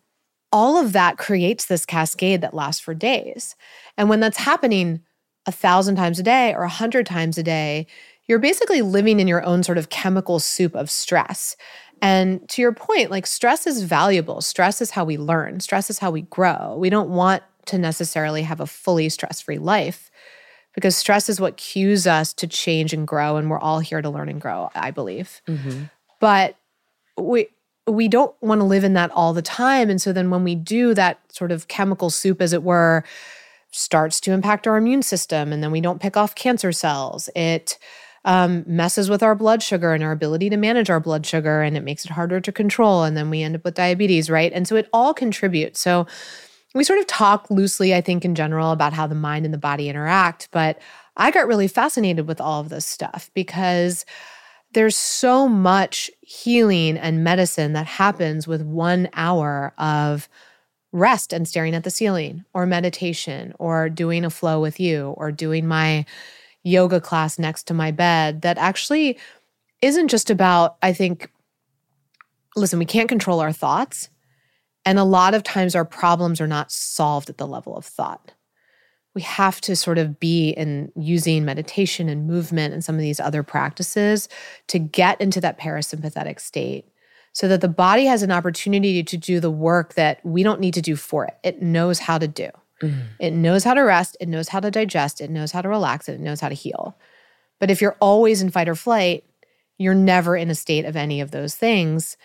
all of that creates this cascade that lasts for days. And when that's happening a thousand times a day or a hundred times a day, you're basically living in your own sort of chemical soup of stress. And to your point, like stress is valuable. Stress is how we learn, stress is how we grow. We don't want to necessarily have a fully stress free life because stress is what cues us to change and grow. And we're all here to learn and grow, I believe. Mhm. But we we don't want to live in that all the time. And so then when we do that sort of chemical soup, as it were, starts to impact our immune system. And then we don't pick off cancer cells. It um, messes with our blood sugar and our ability to manage our blood sugar, and it makes it harder to control. And then we end up with diabetes, right? And so it all contributes. So we sort of talk loosely, I think, in general about how the mind and the body interact. But I got really fascinated with all of this stuff because there's so much healing and medicine that happens with one hour of rest and staring at the ceiling or meditation or doing a flow with you or doing my yoga class next to my bed that actually isn't just about, I think, listen, we can't control our thoughts. And a lot of times our problems are not solved at the level of thought we have to sort of be in using meditation and movement and some of these other practices to get into that parasympathetic state so that the body has an opportunity to do the work that we don't need to do for it. It knows how to do. Mm-hmm. It knows how to rest, it knows how to digest, it knows how to relax, and it knows how to heal. But if you're always in fight or flight, you're never in a state of any of those things.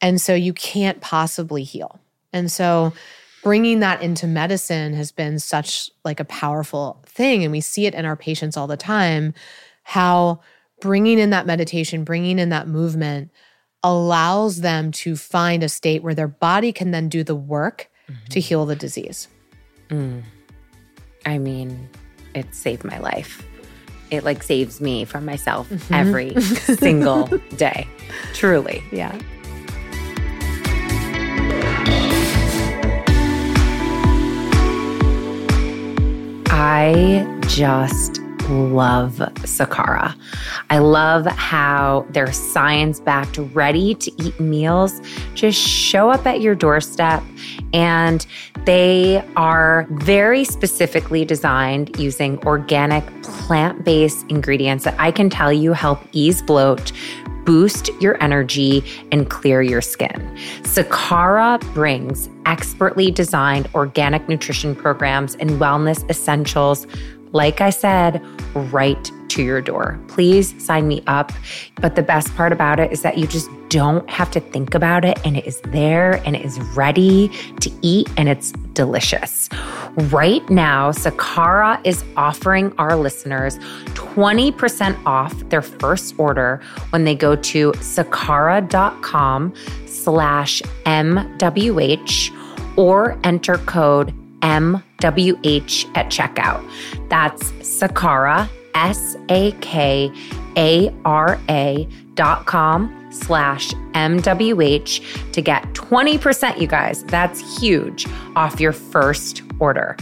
And so you can't possibly heal. And so bringing that into medicine has been such like a powerful thing and we see it in our patients all the time how bringing in that meditation bringing in that movement allows them to find a state where their body can then do the work mm-hmm. to heal the disease mm. i mean it saved my life it like saves me from myself mm-hmm. every (laughs) single day truly yeah I just love Sakara. I love how their science backed, ready to eat meals just show up at your doorstep. And they are very specifically designed using organic plant based ingredients that I can tell you help ease bloat, boost your energy and clear your skin. Sakara brings expertly designed organic nutrition programs and wellness essentials, like I said, right to your door. Please sign me up. But the best part about it is that you just don't have to think about it and it is there and it is ready to eat and it's delicious. Right now, Sakara is offering our listeners 20% off their first order when they go to sakara.com slash MWH or enter code MWH at checkout. That's Sakara, S A K A R A dot com slash MWH to get 20%, you guys. That's huge off your first order.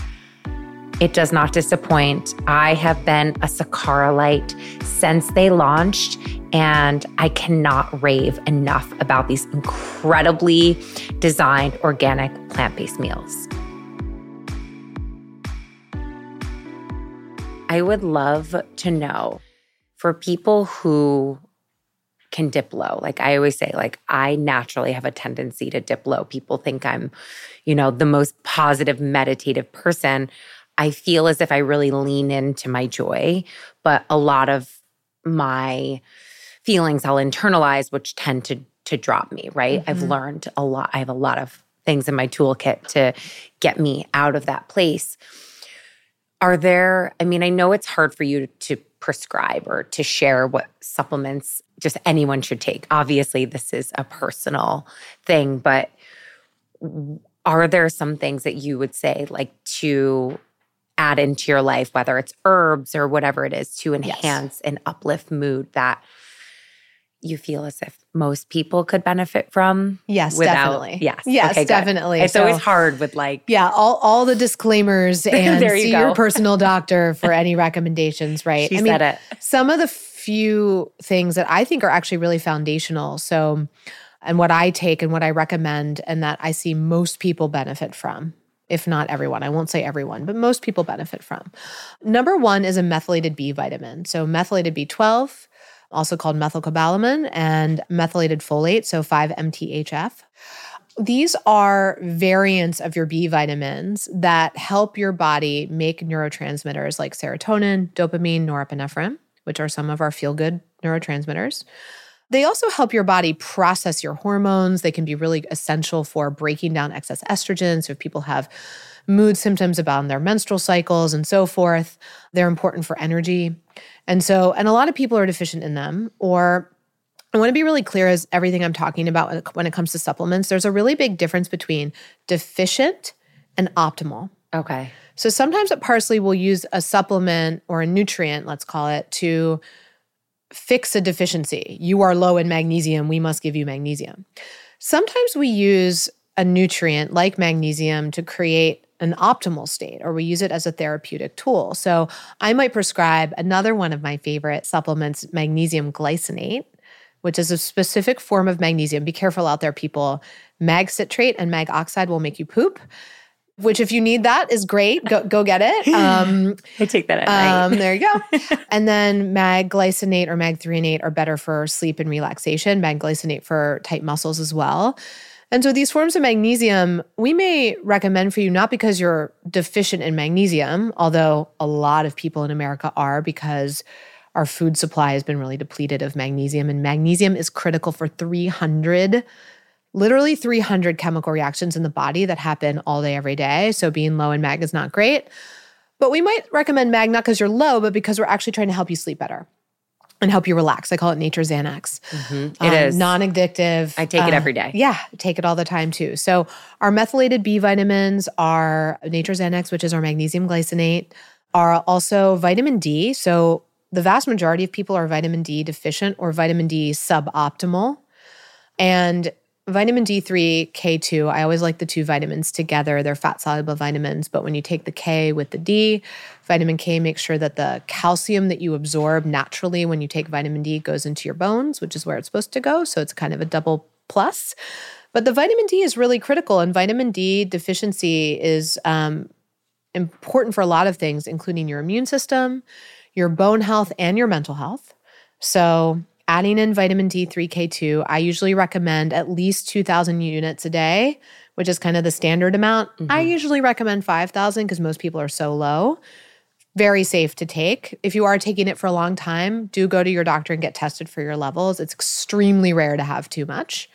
It does not disappoint. I have been a Sakara light since they launched, and I cannot rave enough about these incredibly designed organic plant based meals. I would love to know for people who can dip low. Like I always say, like I naturally have a tendency to dip low. People think I'm, you know, the most positive meditative person. I feel as if I really lean into my joy, but a lot of my feelings I'll internalize, which tend to to drop me, right? Mm-hmm. I've learned a lot. I have a lot of things in my toolkit to get me out of that place. Are there, I mean, I know it's hard for you to prescribe or to share what supplements just anyone should take. Obviously, this is a personal thing, but are there some things that you would say like to add into your life, whether it's herbs or whatever it is, to enhance yes. and uplift mood that you feel as if most people could benefit from? Yes, without, definitely. Yes, yes, okay, definitely. It's so, always hard with like yeah, all all the disclaimers (laughs) and you see go. your personal (laughs) doctor for any recommendations. Right? She I mean, it. Some of the few things that I think are actually really foundational. So, and what I take and what I recommend, and that I see most people benefit from if not everyone. I won't say everyone, but most people benefit from. Number one is a methylated B vitamin. So, methylated B12, also called methylcobalamin, and methylated folate, so 5 MTHF. These are variants of your B vitamins that help your body make neurotransmitters like serotonin, dopamine, norepinephrine, which are some of our feel good neurotransmitters. They also help your body process your hormones. They can be really essential for breaking down excess estrogen. So if people have mood symptoms about their menstrual cycles and so forth, they're important for energy. And so, and a lot of people are deficient in them or I want to be really clear as everything I'm talking about when it comes to supplements, there's a really big difference between deficient and optimal. Okay. So sometimes at Parsley, we'll use a supplement or a nutrient, let's call it, to fix a deficiency. You are low in magnesium, we must give you magnesium. Sometimes we use a nutrient like magnesium to create an optimal state, or we use it as a therapeutic tool. So I might prescribe another one of my favorite supplements, magnesium glycinate which is a specific form of magnesium. Be careful out there, people. Mag citrate and mag oxide will make you poop. Which, if you need that, is great. Go go get it. (laughs) Um, I take that at um, night. there you go. (laughs) and then mag glycinate or mag threonate are better for sleep and relaxation. Mag glycinate for tight muscles as well. And so these forms of magnesium we may recommend for you not because you're deficient in magnesium, although a lot of people in America are because our food supply has been really depleted of magnesium, and magnesium is critical for 300 literally 300 chemical reactions in the body that happen all day, every day. So being low in mag is not great. But we might recommend mag not because you're low, but because we're actually trying to help you sleep better and help you relax. I call it nature Xanax. Mm-hmm. It um, is non-addictive. I take uh, it every day. Yeah, take it all the time too. So our methylated B vitamins are nature Xanax, which is our magnesium glycinate, are also vitamin D. So the vast majority of people are vitamin D deficient or vitamin D suboptimal. And vitamin D3, K2, I always like the two vitamins together. They're fat soluble vitamins, but when you take the K with the D, vitamin K makes sure that the calcium that you absorb naturally when you take vitamin D goes into your bones, which is where it's supposed to go. So it's kind of a double plus. But the vitamin D is really critical, and vitamin D deficiency is um, important for a lot of things, including your immune system, your bone health and your mental health. So, adding in vitamin D3K2, I usually recommend at least 2,000 units a day, which is kind of the standard amount. Mm-hmm. I usually recommend 5,000 because most people are so low. Very safe to take. If you are taking it for a long time, do go to your doctor and get tested for your levels. It's extremely rare to have too much.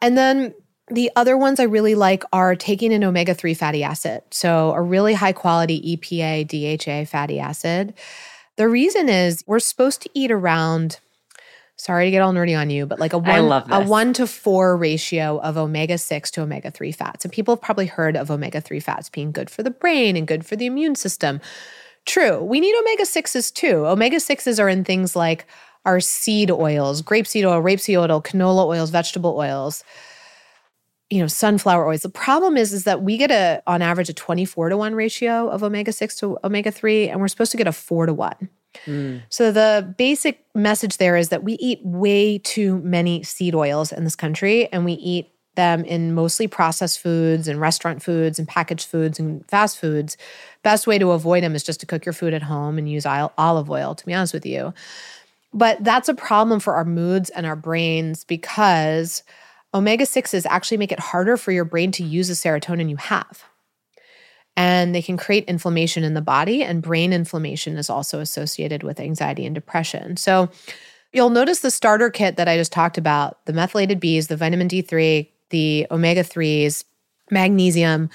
And then the other ones I really like are taking an omega 3 fatty acid. So, a really high quality EPA, DHA fatty acid the reason is we're supposed to eat around sorry to get all nerdy on you, but like a one a one to four ratio of omega six to omega three fats. And people have probably heard of omega three fats being good for the brain and good for the immune system. True, we need omega sixes too. Omega sixes are in things like our seed oils, grapeseed oil, rapeseed oil, canola oils, vegetable oils you know sunflower oils the problem is is that we get a on average a 24 to 1 ratio of omega-6 to omega-3 and we're supposed to get a 4 to 1 mm. so the basic message there is that we eat way too many seed oils in this country and we eat them in mostly processed foods and restaurant foods and packaged foods and fast foods best way to avoid them is just to cook your food at home and use olive oil to be honest with you but that's a problem for our moods and our brains because omega 6s actually make it harder for your brain to use the serotonin you have. And they can create inflammation in the body, and brain inflammation is also associated with anxiety and depression. So, you'll notice the starter kit that I just talked about the methylated Bs, the vitamin D3, the omega 3s, magnesium,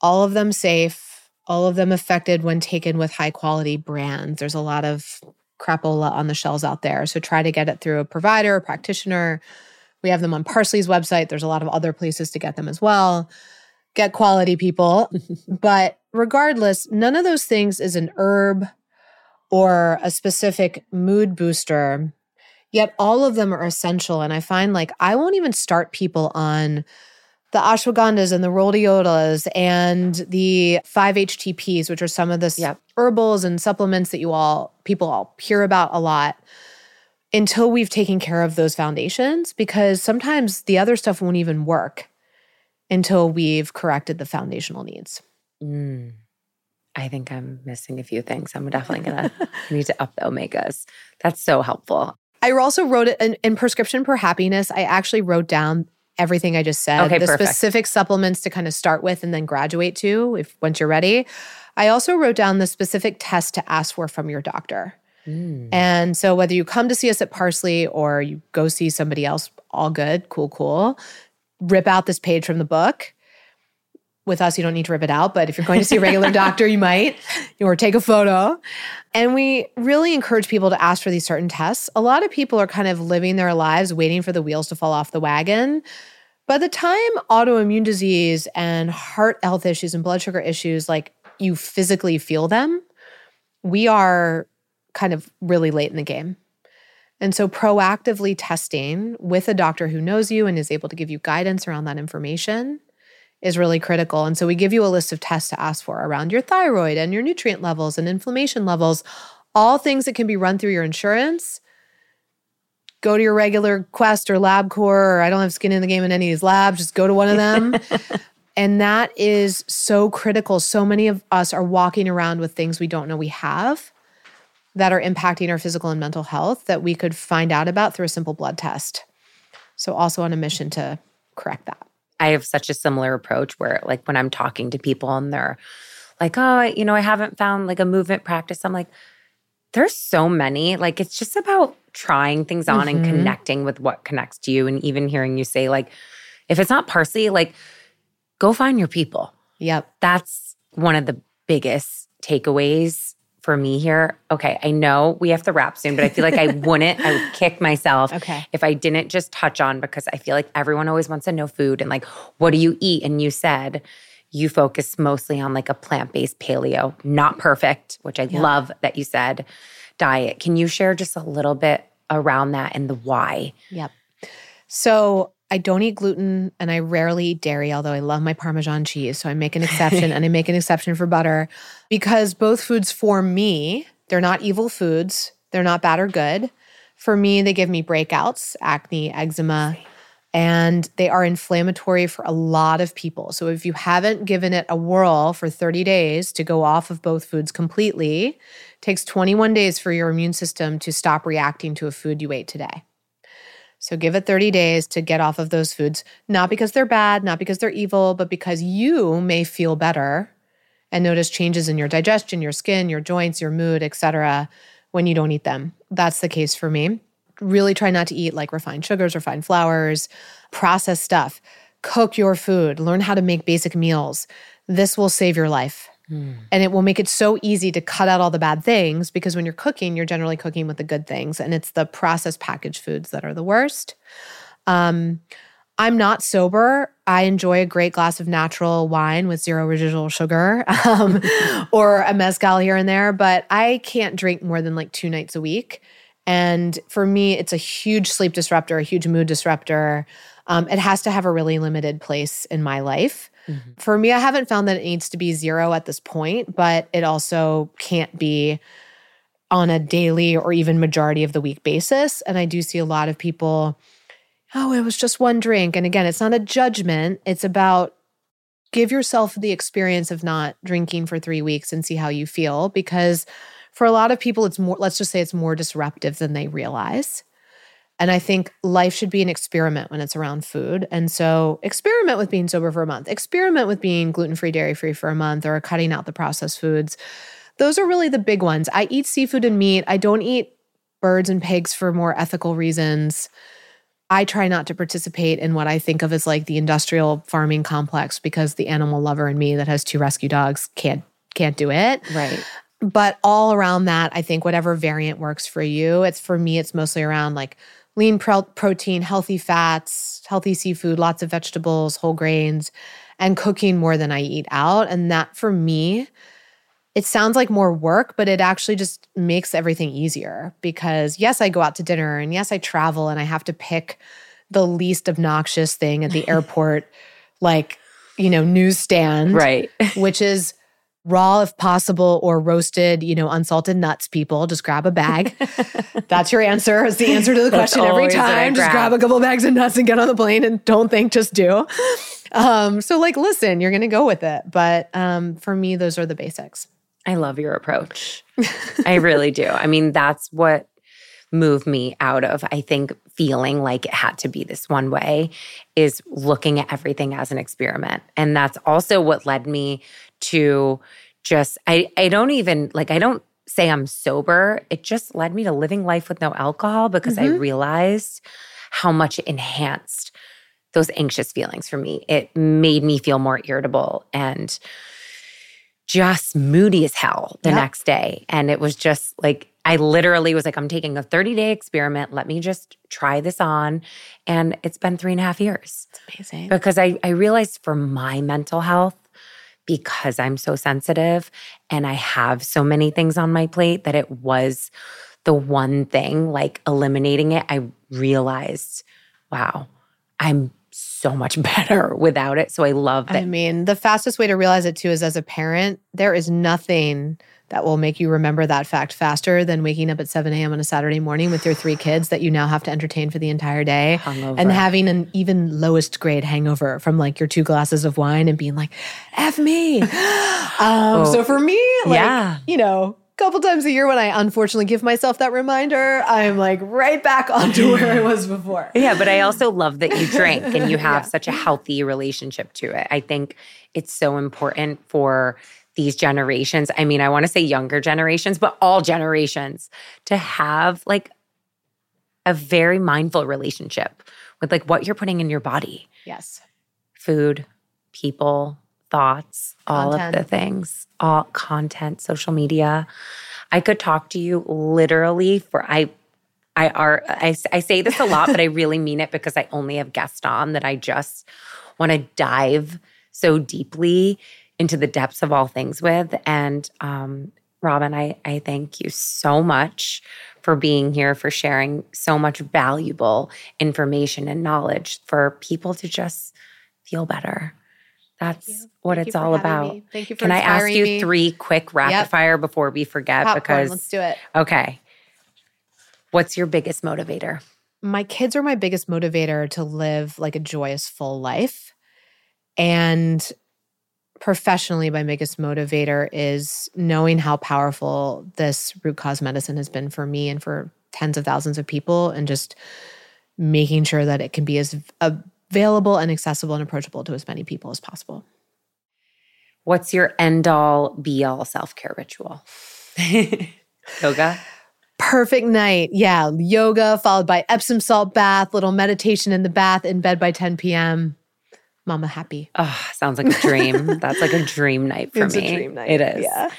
all of them safe, all of them affected when taken with high quality brands. There's a lot of crapola on the shelves out there. So, try to get it through a provider, a practitioner we have them on Parsley's website. There's a lot of other places to get them as well. Get quality people. (laughs) but regardless, none of those things is an herb or a specific mood booster. Yet all of them are essential. And I find like I won't even start people on the ashwagandhas and the rhodiolas and the 5-HTPs, which are some of the yep. herbals and supplements that you all people all hear about a lot until we've taken care of those foundations because sometimes the other stuff won't even work until we've corrected the foundational needs. Mm. I think I'm missing a few things. I'm definitely gonna (laughs) need to up the omegas. That's so helpful. I also wrote it in, in, prescription for happiness. I actually wrote down everything I just said, okay, the perfect. specific supplements to kind of start with and then graduate to if once you're ready. I also wrote down the specific test to ask for from your doctor. Mm. And so, whether you come to see us at Parsley or you go see somebody else, all good, cool, cool. Rip out this page from the book. With us, you don't need to rip it out, but if you're going to see a regular (laughs) doctor, you might, or take a photo. And we really encourage people to ask for these certain tests. A lot of people are kind of living their lives waiting for the wheels to fall off the wagon. By the time autoimmune disease and heart health issues and blood sugar issues, like you physically feel them, we are kind of really late in the game. And so, proactively testing with a doctor who knows you and is able to give you guidance around that information is really critical. And so, we give you a list of tests to ask for around your thyroid and your nutrient levels and inflammation levels, all things that can be run through your insurance. Go to your regular Quest or LabCorp, or I don't have skin in the game in any of these labs, just go to one of them. (laughs) and that is so critical. So many of us are walking around with things we don't know we have that are impacting our physical and mental health that we could find out about through a simple blood test. So, also on a mission to correct that. I have such a similar approach where, like, when I'm talking to people and they're like, oh, you know, I haven't found like a movement practice, I'm like, there's so many. Like, it's just about trying things on mm-hmm. and connecting with what connects to you. And even hearing you say, like, if it's not parsley, like, go find your people. Yep. That's one of the biggest takeaways for me here. Okay, I know we have to wrap soon, but I feel like I (laughs) wouldn't, I would kick myself okay. if I didn't just touch on because I feel like everyone always wants to know food and like, what do you eat? And you said you focus mostly on like a plant based paleo, not perfect, which I yeah. love that you said diet. Can you share just a little bit around that and the why? Yep. So I don't eat gluten and I rarely eat dairy, although I love my Parmesan cheese. So I make an exception and I make an exception for butter because both foods for me, they're not evil foods. They're not bad or good. For me, they give me breakouts, acne, eczema, and they are inflammatory for a lot of people. So if you haven't given it a whirl for 30 days to go off of both foods completely, takes 21 days for your immune system to stop reacting to a food you ate today. So give it 30 days to get off of those foods, not because they're bad, not because they're evil, but because you may feel better and notice changes in your digestion, your skin, your joints, your mood, etc. when you don't eat them. That's the case for me. Really try not to eat like refined sugars, refined flours, processed stuff. Cook your food, learn how to make basic meals. This will save your life. Mm. And it will make it so easy to cut out all the bad things because when you're cooking, you're generally cooking with the good things. And it's the processed packaged foods that are the worst. Um, I'm not sober. I enjoy a great glass of natural wine with zero residual sugar (laughs) um, (laughs) or a mezcal here and there, but I can't drink more than like two nights a week. And for me, it's a huge sleep disruptor, a huge mood disruptor. Um, it has to have a really limited place in my life. Mm-hmm. For me, I haven't found that it needs to be zero at this point, but it also can't be on a daily or even majority of the week basis. And I do see a lot of people, oh, it was just one drink. And again, it's not a judgment, it's about give yourself the experience of not drinking for three weeks and see how you feel. Because for a lot of people, it's more, let's just say it's more disruptive than they realize. And I think life should be an experiment when it's around food. And so experiment with being sober for a month, experiment with being gluten free, dairy free for a month, or cutting out the processed foods. Those are really the big ones. I eat seafood and meat. I don't eat birds and pigs for more ethical reasons. I try not to participate in what I think of as like the industrial farming complex because the animal lover in me that has two rescue dogs can't can't do it. Right. But all around that, I think whatever variant works for you. It's for me, it's mostly around like lean pro- protein, healthy fats, healthy seafood, lots of vegetables, whole grains, and cooking more than I eat out. And that for me, it sounds like more work, but it actually just makes everything easier because yes, I go out to dinner and yes, I travel and I have to pick the least obnoxious thing at the (laughs) airport, like, you know, newsstand. Right. which is raw if possible or roasted, you know, unsalted nuts, people. Just grab a bag. (laughs) That's your answer. Is the answer to the question every time. Just grab a couple bags of nuts and get on the plane and don't think, just do. Um, so like listen, you're gonna go with it. But um, for me, those are the basics. I love your approach. I really do. I mean, that's what moved me out of, I think, feeling like it had to be this one way is looking at everything as an experiment. And that's also what led me to just I I don't even like I don't say I'm sober, it just led me to living life with no alcohol because mm-hmm. I realized how much it enhanced those anxious feelings for me. It made me feel more irritable and just moody as hell the next day. And it was just like, I literally was like, I'm taking a 30 day experiment. Let me just try this on. And it's been three and a half years. It's amazing. Because I, I realized for my mental health, because I'm so sensitive and I have so many things on my plate that it was the one thing, like eliminating it, I realized, wow, I'm so much (laughs) better without it. So I love that. I mean, the fastest way to realize it too is as a parent, there is nothing that will make you remember that fact faster than waking up at 7 a.m. on a Saturday morning with your three (sighs) kids that you now have to entertain for the entire day and having an even lowest grade hangover from like your two glasses of wine and being like, F me. (gasps) um, oh, so for me, like, yeah. you know, couple times a year when I unfortunately give myself that reminder, I'm like right back onto where I was before. Yeah, but I also love that you (laughs) drink and you have yeah. such a healthy relationship to it. I think it's so important for these generations. I mean, I want to say younger generations, but all generations to have like a very mindful relationship with like what you're putting in your body. Yes. Food, people, thoughts, all of the things, all content, social media. I could talk to you literally for I I are I, I say this a lot, but I (laughs) really mean it because I only have guests on that I just want to dive so deeply into the depths of all things with. And um, Robin, I, I thank you so much for being here, for sharing so much valuable information and knowledge for people to just feel better. That's what Thank it's all about. Me. Thank you Can I ask you me. three quick rapid yep. fire before we forget? Popcorn, because let's do it. Okay. What's your biggest motivator? My kids are my biggest motivator to live like a joyous, full life. And professionally, my biggest motivator is knowing how powerful this root cause medicine has been for me and for tens of thousands of people, and just making sure that it can be as a available and accessible and approachable to as many people as possible. What's your end all be all self care ritual? (laughs) yoga? Perfect night. Yeah. Yoga followed by Epsom salt bath, little meditation in the bath, in bed by 10 p.m. Mama happy. Oh, sounds like a dream. (laughs) That's like a dream night for it's me. A dream night. It is. Yeah.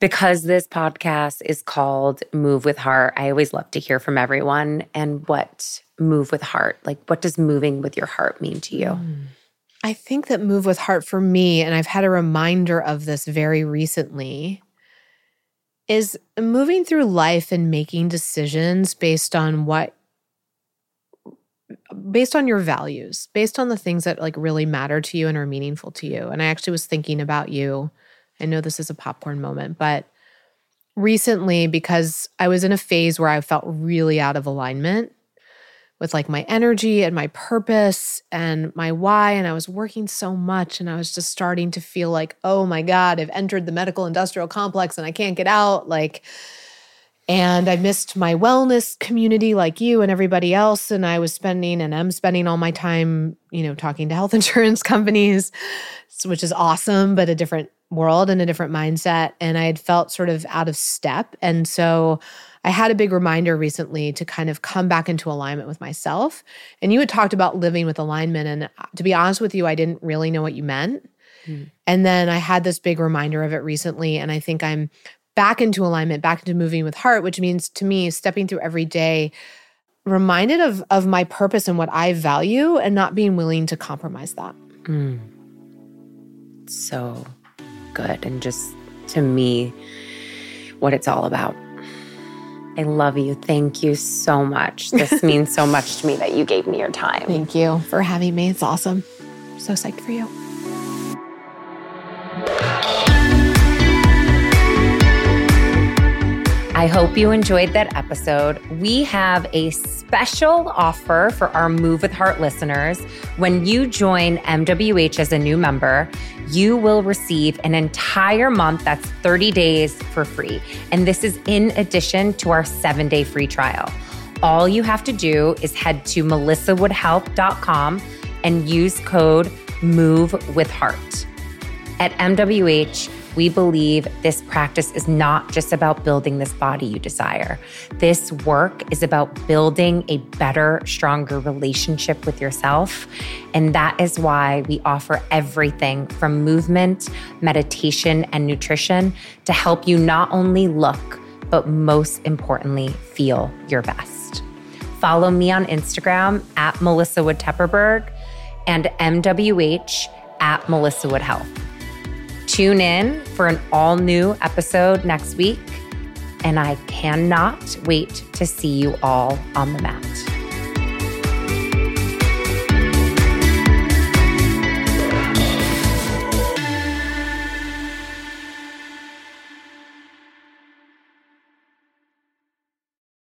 Because this podcast is called Move with Heart, I always love to hear from everyone and what move with heart? Like, what does moving with your heart mean to you? Mm. I think that move with heart for me, and I've had a reminder of this very recently, is moving through life and making decisions based on what based on your values, based on the things that like really matter to you and are meaningful to you. And I actually was thinking about you. I know this is a popcorn moment, but recently because I was in a phase where I felt really out of alignment with like my energy and my purpose and my why. And I was working so much and I was just starting to feel like, oh my God, I've entered the medical industrial complex and I can't get out. Like, and I missed my wellness community like you and everybody else. And I was spending and I'm spending all my time, you know, talking to health (laughs) insurance companies, which is awesome, but a different world and a different mindset. And I had felt sort of out of step. And so I had a big reminder recently to kind of come back into alignment with myself. And you had talked about living with alignment. And uh, to be honest with you, I didn't really know what you meant. Mm. And then I had this big reminder of it recently. And I think I'm back into alignment, back into moving with heart, which means to me, stepping through every day, reminded of, of my purpose and what I value and not being willing to compromise that. Mm. So good. And just to me, what it's all about. I love you. Thank you so much. This (laughs) means so much to me that you gave me your time. Thank you for having me. It's awesome. So psyched for you. I hope you enjoyed that episode. We have a special offer for our Move with Heart listeners. When you join MWH as a new member, you will receive an entire month that's 30 days for free. And this is in addition to our seven day free trial. All you have to do is head to melissawoodhealth.com and use code MOVE with Heart. At MWH, We believe this practice is not just about building this body you desire. This work is about building a better, stronger relationship with yourself. And that is why we offer everything from movement, meditation, and nutrition to help you not only look, but most importantly, feel your best. Follow me on Instagram at Melissa Wood Tepperberg and MWH at Melissa Wood Health. Tune in for an all new episode next week, and I cannot wait to see you all on the mat.